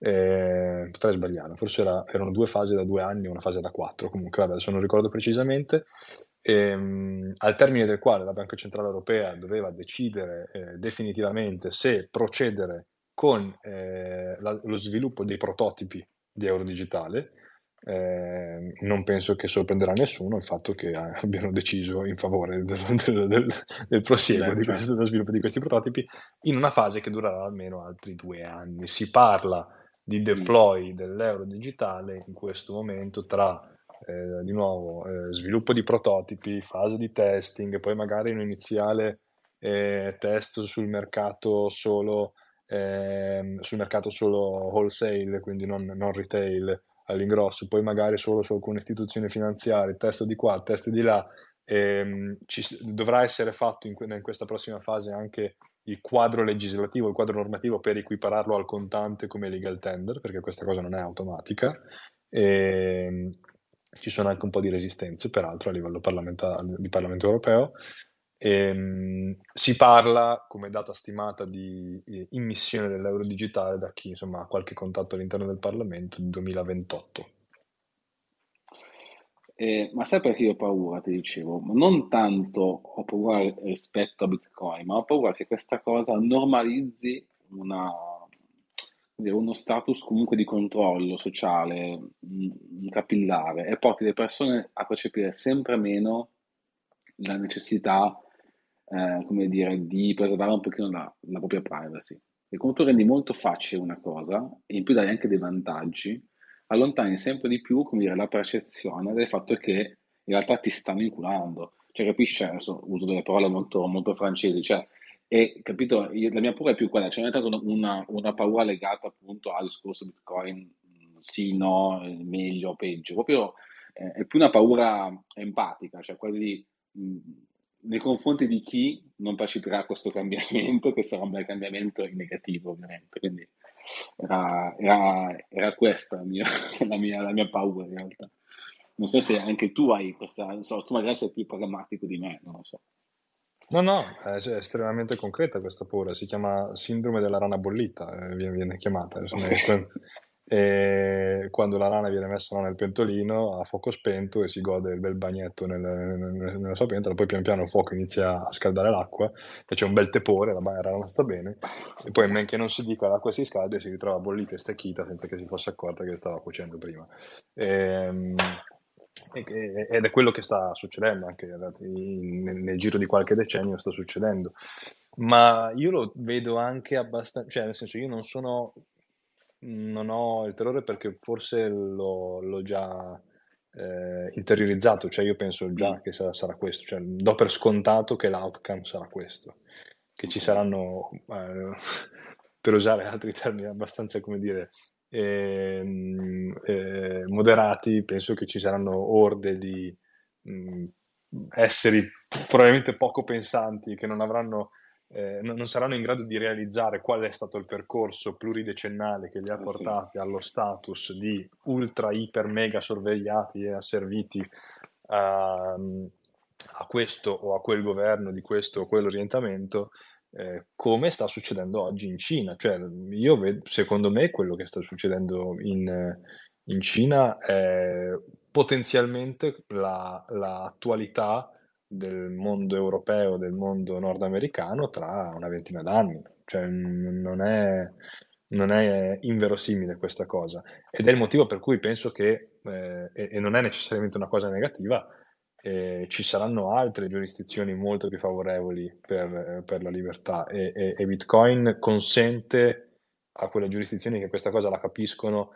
[SPEAKER 2] Eh, potrei sbagliare, forse era, erano due fasi da due anni e una fase da quattro, comunque vabbè, se non ricordo precisamente. Ehm, al termine del quale la Banca Centrale Europea doveva decidere eh, definitivamente se procedere con eh, la, lo sviluppo dei prototipi di euro digitale eh, non penso che sorprenderà nessuno il fatto che eh, [LAUGHS] abbiano deciso in favore del, [LAUGHS] del, del, del prosieguo di questo, dello sviluppo di questi prototipi in una fase che durerà almeno altri due anni. Si parla di deploy dell'euro digitale in questo momento tra eh, di nuovo eh, sviluppo di prototipi, fase di testing, poi magari un iniziale eh, test sul mercato solo ehm, sul mercato solo wholesale, quindi non, non retail all'ingrosso, poi magari solo su alcune istituzioni finanziarie, test di qua, test di là, ehm, ci, dovrà essere fatto in, in, questa prossima fase anche il quadro legislativo, il quadro normativo per equipararlo al contante come legal tender, perché questa cosa non è automatica. E, ehm, ci sono anche un po' di resistenze, peraltro, a livello di Parlamento europeo. Ehm, si parla come data stimata di eh, immissione dell'euro digitale da chi insomma, ha qualche contatto all'interno del Parlamento di 2028.
[SPEAKER 1] Eh, ma sai perché io ho paura, ti dicevo? Non tanto ho paura rispetto a Bitcoin, ma ho paura che questa cosa normalizzi una, uno status comunque di controllo sociale, capillare, e porti le persone a percepire sempre meno la necessità eh, come dire, di preservare un pochino la, la propria privacy. E come tu rendi molto facile una cosa, e in più dai anche dei vantaggi, allontani sempre di più, come dire, la percezione del fatto che in realtà ti stanno inculando. Cioè, capisci? Adesso uso delle parole molto, molto francesi, cioè, e capito, io, la mia paura è più quella, cioè non è tanto una, una paura legata appunto al discorso Bitcoin, sì, no, meglio, peggio, proprio eh, è più una paura empatica, cioè quasi mh, nei confronti di chi non parteciperà a questo cambiamento, che sarà un bel cambiamento in negativo ovviamente. Quindi era, era, era questa la mia, [LAUGHS] la, mia, la mia, paura in realtà. Non so se anche tu hai questa, non so, tu magari sei più programmatico di me, non lo so.
[SPEAKER 2] No, no, è estremamente concreta questa paura, si chiama sindrome della rana bollita, eh, viene, viene chiamata. [LAUGHS] E quando la rana viene messa nel pentolino a fuoco spento e si gode il bel bagnetto nel, nel, nella sua pentola, poi pian piano il fuoco inizia a scaldare l'acqua e c'è un bel tepore, la rana sta bene, e poi men che non si dica l'acqua si scalda e si ritrova bollita e stecchita senza che si fosse accorta che stava cuocendo prima. Ehm, e, ed è quello che sta succedendo anche nel, nel giro di qualche decennio sta succedendo. Ma io lo vedo anche abbastanza, cioè nel senso io non sono non ho il terrore perché forse l'ho, l'ho già eh, interiorizzato, cioè io penso già mm. che sarà, sarà, questo, cioè do per scontato che l'outcome sarà questo, che ci saranno, eh, per usare altri termini abbastanza, come dire, eh, eh, moderati, penso che ci saranno orde di mh, mm, esseri probabilmente poco pensanti che non avranno eh, non saranno in grado di realizzare qual è stato il percorso pluridecennale che li ha eh, portati sì. allo status di ultra, iper, mega sorvegliati e asserviti a, a questo o a quel governo di questo o quell'orientamento, eh, come sta succedendo oggi in Cina. Cioè, io vedo, secondo me, quello che sta succedendo in, in Cina è potenzialmente la, l'attualità del mondo europeo, del mondo nordamericano tra una ventina d'anni. Cioè, non è, non è inverosimile questa cosa. Ed è il motivo per cui penso che, eh, e, non è necessariamente una cosa negativa, eh, ci saranno altre giurisdizioni molto più favorevoli per, per la libertà e, e, e, Bitcoin consente a quelle giurisdizioni che questa cosa la capiscono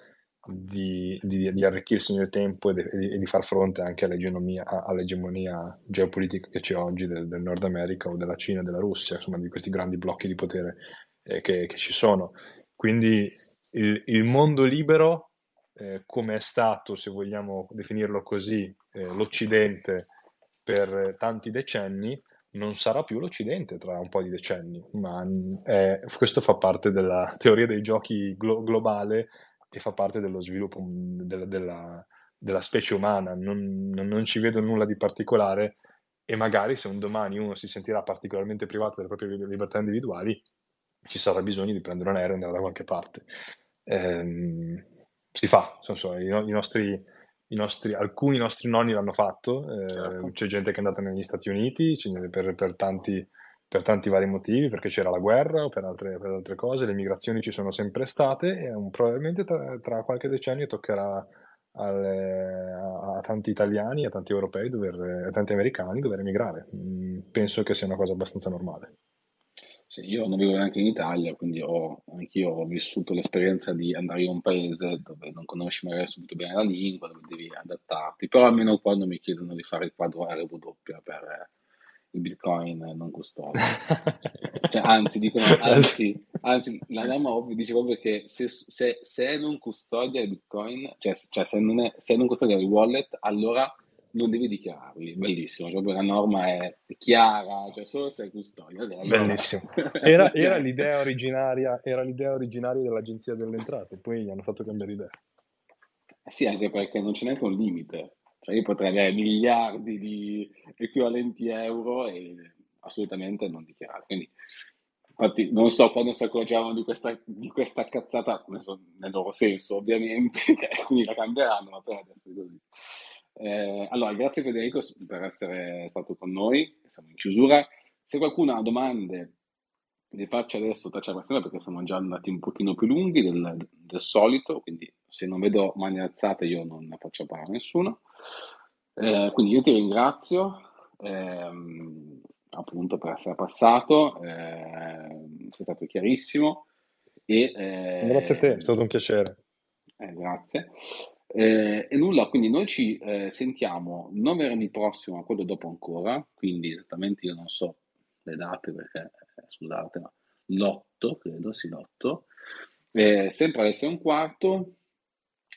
[SPEAKER 2] di, di, di arricchirsi nel tempo e di, e di, far fronte anche all'egemonia, geopolitica che c'è oggi del, del, Nord America o della Cina della Russia, insomma di questi grandi blocchi di potere eh, che, che, ci sono. Quindi il, il mondo libero, eh, come è stato, se vogliamo definirlo così, eh, l'Occidente per tanti decenni, non sarà più l'Occidente tra un po' di decenni, ma è, questo fa parte della teoria dei giochi glo- globale e fa parte dello sviluppo della, della, della specie umana. Non, non, non, ci vedo nulla di particolare e magari se un domani uno si sentirà particolarmente privato delle proprie libertà individuali, ci sarà bisogno di prendere un aereo e andare da qualche parte. Ehm, si fa, so, i, i, nostri, i, nostri, alcuni nostri nonni l'hanno fatto, eh, certo. c'è gente che è andata negli Stati Uniti per, per, tanti, per, tanti, vari motivi, perché c'era la guerra o per altre, per altre cose, le migrazioni ci sono sempre state e un, probabilmente tra, tra, qualche decennio toccherà alle, a, a, tanti italiani, a tanti europei, dover, a tanti americani dover emigrare. Mm, penso che sia una cosa abbastanza normale.
[SPEAKER 1] Sì, io non vivo neanche in Italia, quindi ho, anch'io ho vissuto l'esperienza di andare in un paese dove non conosci magari subito bene la lingua, dove devi adattarti, però almeno quando mi chiedono di fare il quadro RW per il Bitcoin non custodio. [LAUGHS] cioè, anzi, dicono, anzi, [LAUGHS] anzi, la norma ovvio dice proprio che se, se, se non custodia il Bitcoin, cioè, cioè se, non è, se non custodia il wallet, allora non devi dichiararli, bellissimo, cioè, la norma è chiara, cioè solo se custodia. Allora...
[SPEAKER 2] Bellissimo. [LAUGHS] Era, era, l'idea originaria, era l'idea originaria dell'Agenzia delle Entrate, poi gli hanno fatto cambiare idea.
[SPEAKER 1] Eh sì, anche perché non c'è neanche un limite. Cioè io potrei avere miliardi di equivalenti euro e assolutamente non dichiarare. Quindi, infatti, non so quando si accorgeranno di questa, di questa cazzata, nel loro senso ovviamente, [LAUGHS] quindi la cambieranno, ma per adesso è così. Eh, allora, grazie Federico per essere stato con noi, siamo in chiusura. Se qualcuno ha domande, le faccio adesso taccia per sempre perché siamo già andati un pochino più lunghi del, del, solito, quindi se non vedo mani alzate io non ne faccio parlare a nessuno. Eh, quindi io ti ringrazio ehm, appunto per essere passato, eh, sei stato chiarissimo. E,
[SPEAKER 2] eh, grazie a te, è stato un piacere.
[SPEAKER 1] Eh, grazie. Eh, e nulla, quindi noi ci eh, sentiamo non venerdì prossimo, ma quello dopo ancora, quindi esattamente io non so le date perché, eh, scusate, ma l'8, credo, sì, l'8, eh, sempre alle 6 e un quarto,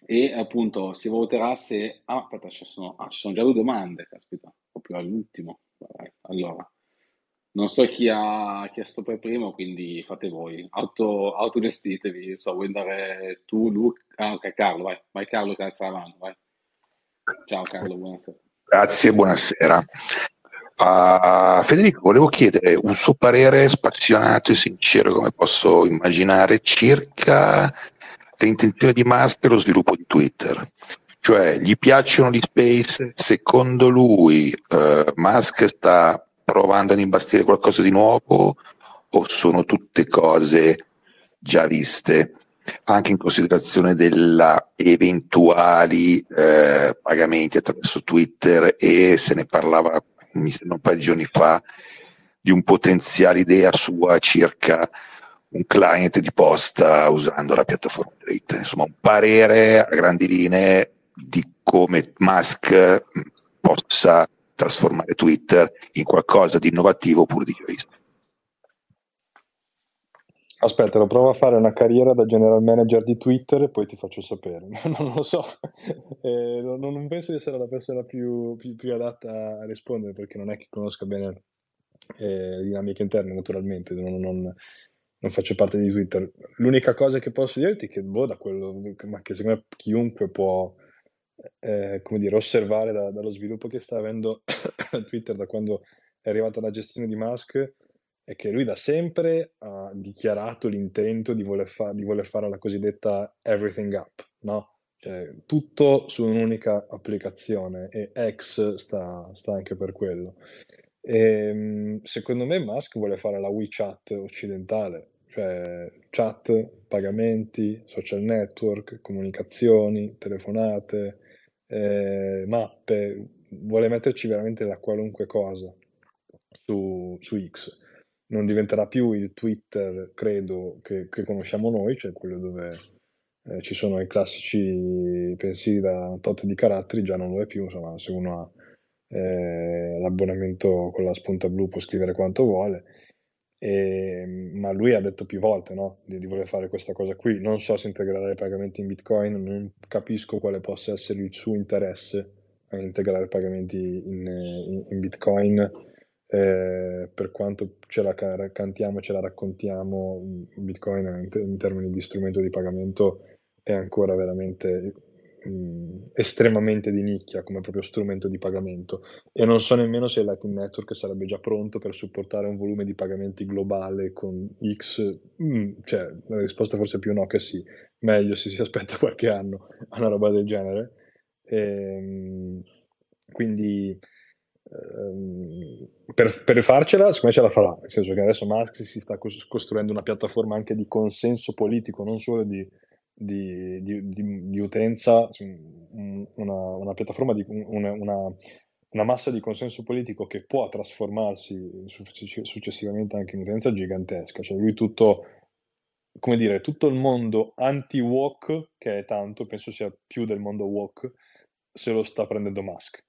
[SPEAKER 1] e appunto si voterà se... Ah, aspetta, ci sono, ah, ci sono già due domande, caspita, proprio all'ultimo. Allora, non so chi ha chiesto per primo, quindi fate voi, Auto, autogestitevi, so, vuoi andare tu, Luca? Ah, ok, Carlo, vai, vai Carlo che alza la mano, vai. Ciao Carlo, buonasera.
[SPEAKER 5] Grazie, buonasera. Uh, Federico, volevo chiedere un suo parere spassionato e sincero, come posso immaginare, circa l'intenzione di Musk e lo sviluppo di Twitter. Cioè, gli piacciono gli space? Secondo lui, uh, Musk sta provando ad imbastire qualcosa di nuovo o sono tutte cose già viste? anche in considerazione della eventuali eh, pagamenti attraverso Twitter e se ne parlava mi sembra un paio di giorni fa di un potenziale idea sua circa un client di posta usando la piattaforma Twitter. Insomma, un parere a grandi linee di come Musk possa trasformare Twitter in qualcosa di innovativo oppure di già visto.
[SPEAKER 2] Aspetta, lo provo a fare una carriera da general manager di Twitter e poi ti faccio sapere. [LAUGHS] non lo so, eh, non, non, penso di essere la persona più, più, più, adatta a rispondere perché non è che conosca bene eh, le dinamiche interne, naturalmente, non, non, non, faccio parte di Twitter. L'unica cosa che posso dirti è che, boh, da quello, ma che secondo me chiunque può eh, come dire, osservare da, dallo sviluppo che sta avendo [COUGHS] Twitter da quando è arrivata la gestione di Musk è che lui da sempre ha dichiarato l'intento di voler, fa- di voler fare la cosiddetta everything up, no? Cioè, tutto su un'unica applicazione e X sta, sta anche per quello. E, ehm, secondo me Musk vuole fare la WeChat occidentale, cioè chat, pagamenti, social network, comunicazioni, telefonate, eh, mappe, vuole metterci veramente la qualunque cosa su, su X. Non diventerà più il Twitter, credo, che, che conosciamo noi, cioè quello dove eh, ci sono i classici pensieri da tot di caratteri, già non lo è più, insomma, se uno ha eh, l'abbonamento con la spunta blu può scrivere quanto vuole. E, ma lui ha detto più volte no? di, di, voler fare questa cosa qui. Non so se integrare i pagamenti in Bitcoin, non capisco quale possa essere il suo interesse a integrare pagamenti in, in, in Bitcoin. Eh, per quanto ce la cantiamo, ce la raccontiamo, Bitcoin in, in termini di strumento di pagamento è ancora veramente mh, estremamente di nicchia come proprio strumento di pagamento e non so nemmeno se Lightning Network sarebbe già pronto per supportare un volume di pagamenti globale con X, mh, cioè la risposta forse è più no che sì, meglio se si aspetta qualche anno a una roba del genere. E, ehm, quindi ehm, per, per, farcela, secondo me ce la farà, nel senso che adesso Musk si sta costruendo una piattaforma anche di consenso politico, non solo di di, di, di, di utenza, una, una piattaforma di una, una, una, massa di consenso politico che può trasformarsi successivamente anche in utenza gigantesca. Cioè lui tutto, come dire, tutto il mondo anti-walk, che è tanto, penso sia più del mondo walk, se lo sta prendendo Musk.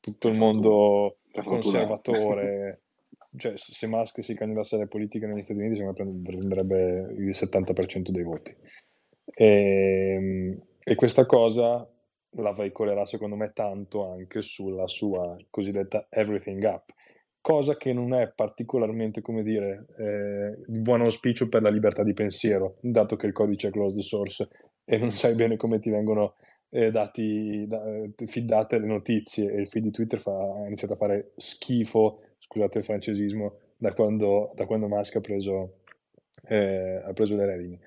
[SPEAKER 2] Tutto il mondo conservatore, [LAUGHS] cioè se Musk si candidasse alle politiche negli Stati Uniti, secondo me prenderebbe il 70% dei voti. E, ehm, e questa cosa la veicolerà secondo me tanto anche sulla sua cosiddetta everything app, cosa che non è particolarmente, come dire, eh, buon auspicio per la libertà di pensiero, dato che il codice è closed source e non sai bene come ti vengono eh, dati, da, feedate le notizie e il feed di Twitter fa, ha iniziato a fare schifo, scusate il francesismo, da quando, da quando Musk ha preso, eh, ha preso le redini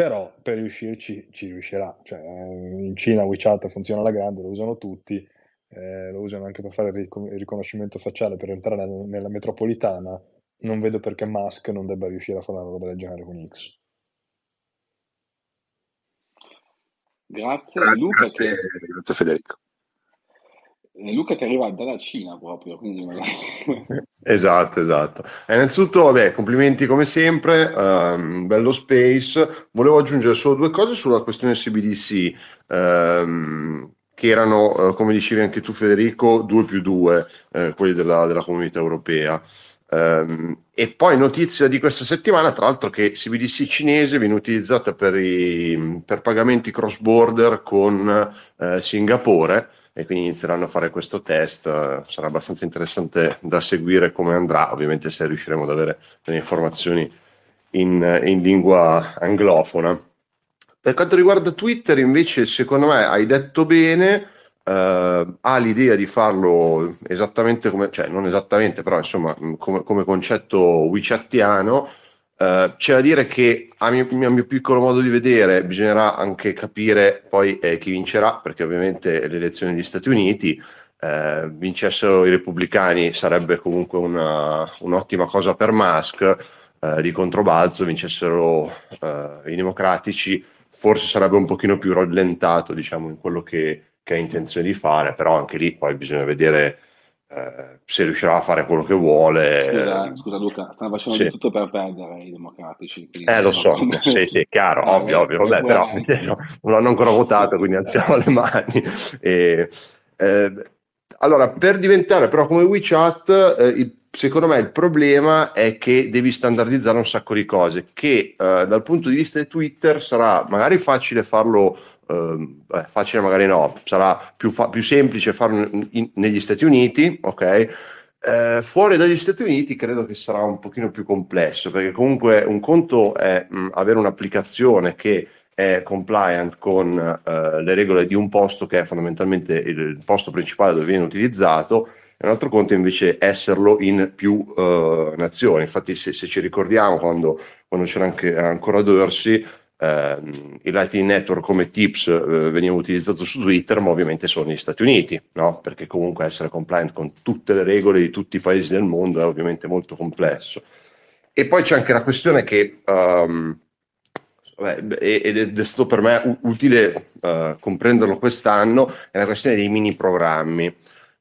[SPEAKER 2] però per riuscirci ci riuscirà. Cioè, in Cina WeChat funziona alla grande, lo usano tutti, eh, lo usano anche per fare il riconoscimento facciale per entrare nella, nella metropolitana. Non vedo perché Musk non debba riuscire a fare una roba del genere con X.
[SPEAKER 1] Grazie, grazie Luca. Che...
[SPEAKER 5] Grazie Federico.
[SPEAKER 1] Luca che arriva dalla Cina proprio, quindi [LAUGHS]
[SPEAKER 6] Esatto, esatto. E innanzitutto, vabbè, complimenti come sempre, um, bello space. Volevo aggiungere solo due cose sulla questione CBDC, um, ehm, che erano, uh, come dicevi anche tu Federico, 2 più 2, uh, quelli della, della comunità europea. Um, e poi notizia di questa settimana, tra l'altro, che CBDC cinese viene utilizzata per, i, per pagamenti cross border con uh, Singapore e quindi inizieranno a fare questo test. Sarà abbastanza interessante da seguire come andrà, ovviamente se riusciremo ad avere delle informazioni in, in lingua anglofona. Per quanto riguarda Twitter, invece, secondo me hai detto bene, eh, ha l'idea di farlo esattamente come, cioè non esattamente, però insomma come, come concetto WeChatiano, Uh, c'è da dire che a mio, a mio, piccolo modo di vedere bisognerà anche capire poi eh, chi vincerà, perché ovviamente le elezioni negli Stati Uniti eh, vincessero i repubblicani sarebbe comunque una, un'ottima cosa per Musk, eh, di controbalzo vincessero eh, i democratici, forse sarebbe un pochino più rallentato diciamo in quello che, che ha intenzione di fare, però anche lì poi bisogna vedere eh, se riuscirà a fare quello che vuole.
[SPEAKER 1] Scusa, scusa Luca, stanno facendo sì. tutto per perdere i democratici.
[SPEAKER 6] Eh, lo so, [LAUGHS] sì, sì, chiaro, eh, ovvio, ovvio, vabbè, però [LAUGHS] non hanno ancora votato, quindi alziamo le mani. E, eh, allora, per diventare però come WeChat, eh, il, secondo me il problema è che devi standardizzare un sacco di cose, che eh, dal punto di vista di Twitter sarà magari facile farlo eh, facile magari no, sarà più, fa- più semplice farlo in- in- negli Stati Uniti, ok? Eh, fuori dagli Stati Uniti credo che sarà un pochino più complesso, perché comunque un conto è mh, avere un'applicazione che è compliant con uh, le regole di un posto che è fondamentalmente il posto principale dove viene utilizzato, e un altro conto invece esserlo in più uh, nazioni. Infatti, se, se, ci ricordiamo quando, quando c'era anche ancora Dorsey, eh, il Lightning Network come tips eh, veniva utilizzato su Twitter, ma ovviamente sono negli Stati Uniti, no? perché comunque essere compliant con tutte le regole di tutti i paesi del mondo è ovviamente molto complesso. E poi c'è anche la questione che, um, vabbè, ed è stato per me utile uh, comprenderlo quest'anno, è la questione dei mini programmi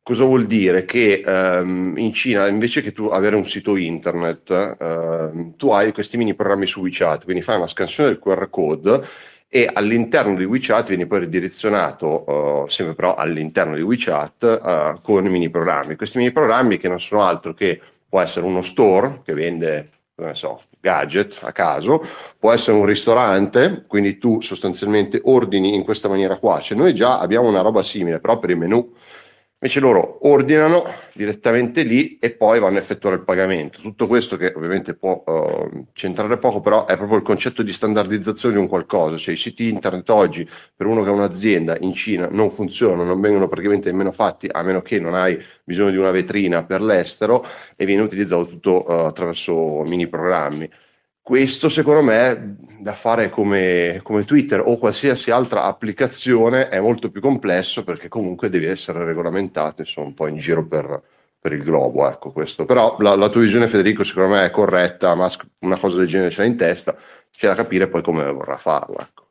[SPEAKER 6] Cosa vuol dire? Che ehm, in Cina invece che tu avere un sito internet, ehm, tu hai questi mini programmi su WeChat, quindi fai una scansione del QR code e all'interno di WeChat vieni poi ridirezionato, uh, sempre però all'interno di WeChat, uh, con mini programmi. Questi mini programmi che non sono altro che può essere uno store che vende, non so, gadget a caso, può essere un ristorante, quindi tu sostanzialmente ordini in questa maniera qua. Cioè noi già abbiamo una roba simile, però per i menu Invece loro ordinano direttamente lì e poi vanno a effettuare il pagamento. Tutto questo che ovviamente può uh, centrare poco, però è proprio il concetto di standardizzazione di un qualcosa. Cioè i siti internet oggi, per uno che ha un'azienda in Cina, non funzionano, non vengono praticamente nemmeno fatti, a meno che non hai bisogno di una vetrina per l'estero e viene utilizzato tutto uh, attraverso mini programmi. Questo secondo me da fare come, come, Twitter o qualsiasi altra applicazione è molto più complesso perché comunque devi essere regolamentato insomma, un po' in giro per, per il globo. Ecco, questo. Però la, la, tua visione Federico secondo me è corretta, ma una cosa del genere ce l'ha in testa, c'è da capire poi come vorrà farlo. Ecco.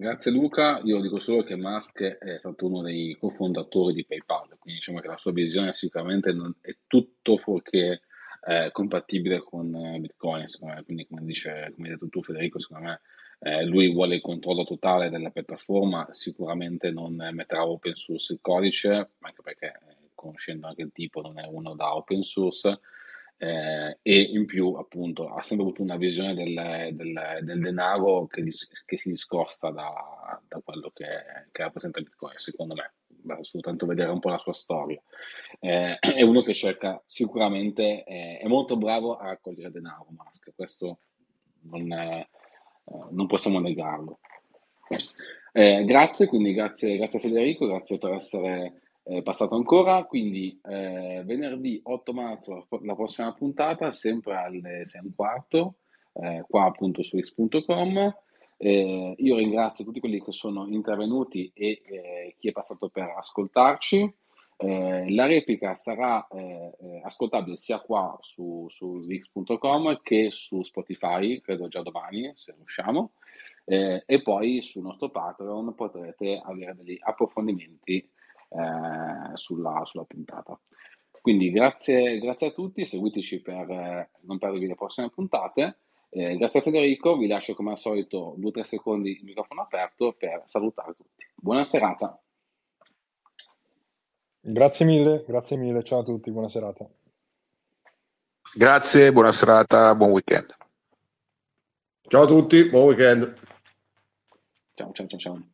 [SPEAKER 1] Grazie Luca, io dico solo che Musk è stato uno dei cofondatori di PayPal, quindi diciamo che la sua visione sicuramente non è tutto fuorché eh, compatibile con eh, Bitcoin, me. Quindi, come, dice, come hai detto tu, Federico, secondo me eh, lui vuole il controllo totale della piattaforma. Sicuramente non metterà open source il codice, anche perché, eh, conoscendo anche il tipo, non è uno da open source. Eh, e in più, appunto, ha sempre avuto una visione del, del, del denaro che, che, si discosta da, da quello che, che rappresenta Bitcoin, secondo me beh, soltanto vedere un po' la sua storia. Eh, [CLEARS THROAT] è uno che cerca sicuramente, eh, è molto bravo a raccogliere denaro, Musk, questo non, eh, non possiamo negarlo. Eh, grazie, quindi grazie, grazie Federico, grazie per essere eh, passato ancora. Quindi eh, venerdì 8 marzo la prossima puntata, sempre alle 6 e un quarto, qua appunto su x.com. Eh, io ringrazio tutti quelli che sono intervenuti e eh, chi è passato per ascoltarci. Eh, la replica sarà eh, eh, ascoltabile sia qua su, su svix.com che su Spotify, credo già domani, se riusciamo. Eh, e poi sul nostro Patreon potrete avere degli approfondimenti sulla, sulla, puntata. Quindi grazie, grazie a tutti, seguiteci per non perdervi le prossime puntate. Eh, grazie a Federico, vi lascio come al solito 2-3 secondi il microfono aperto per salutare tutti. Buona serata.
[SPEAKER 2] Grazie mille, grazie mille, ciao a tutti, buona serata.
[SPEAKER 5] Grazie, buona serata, buon weekend.
[SPEAKER 6] Ciao a tutti, buon weekend.
[SPEAKER 1] Ciao, ciao, ciao, ciao.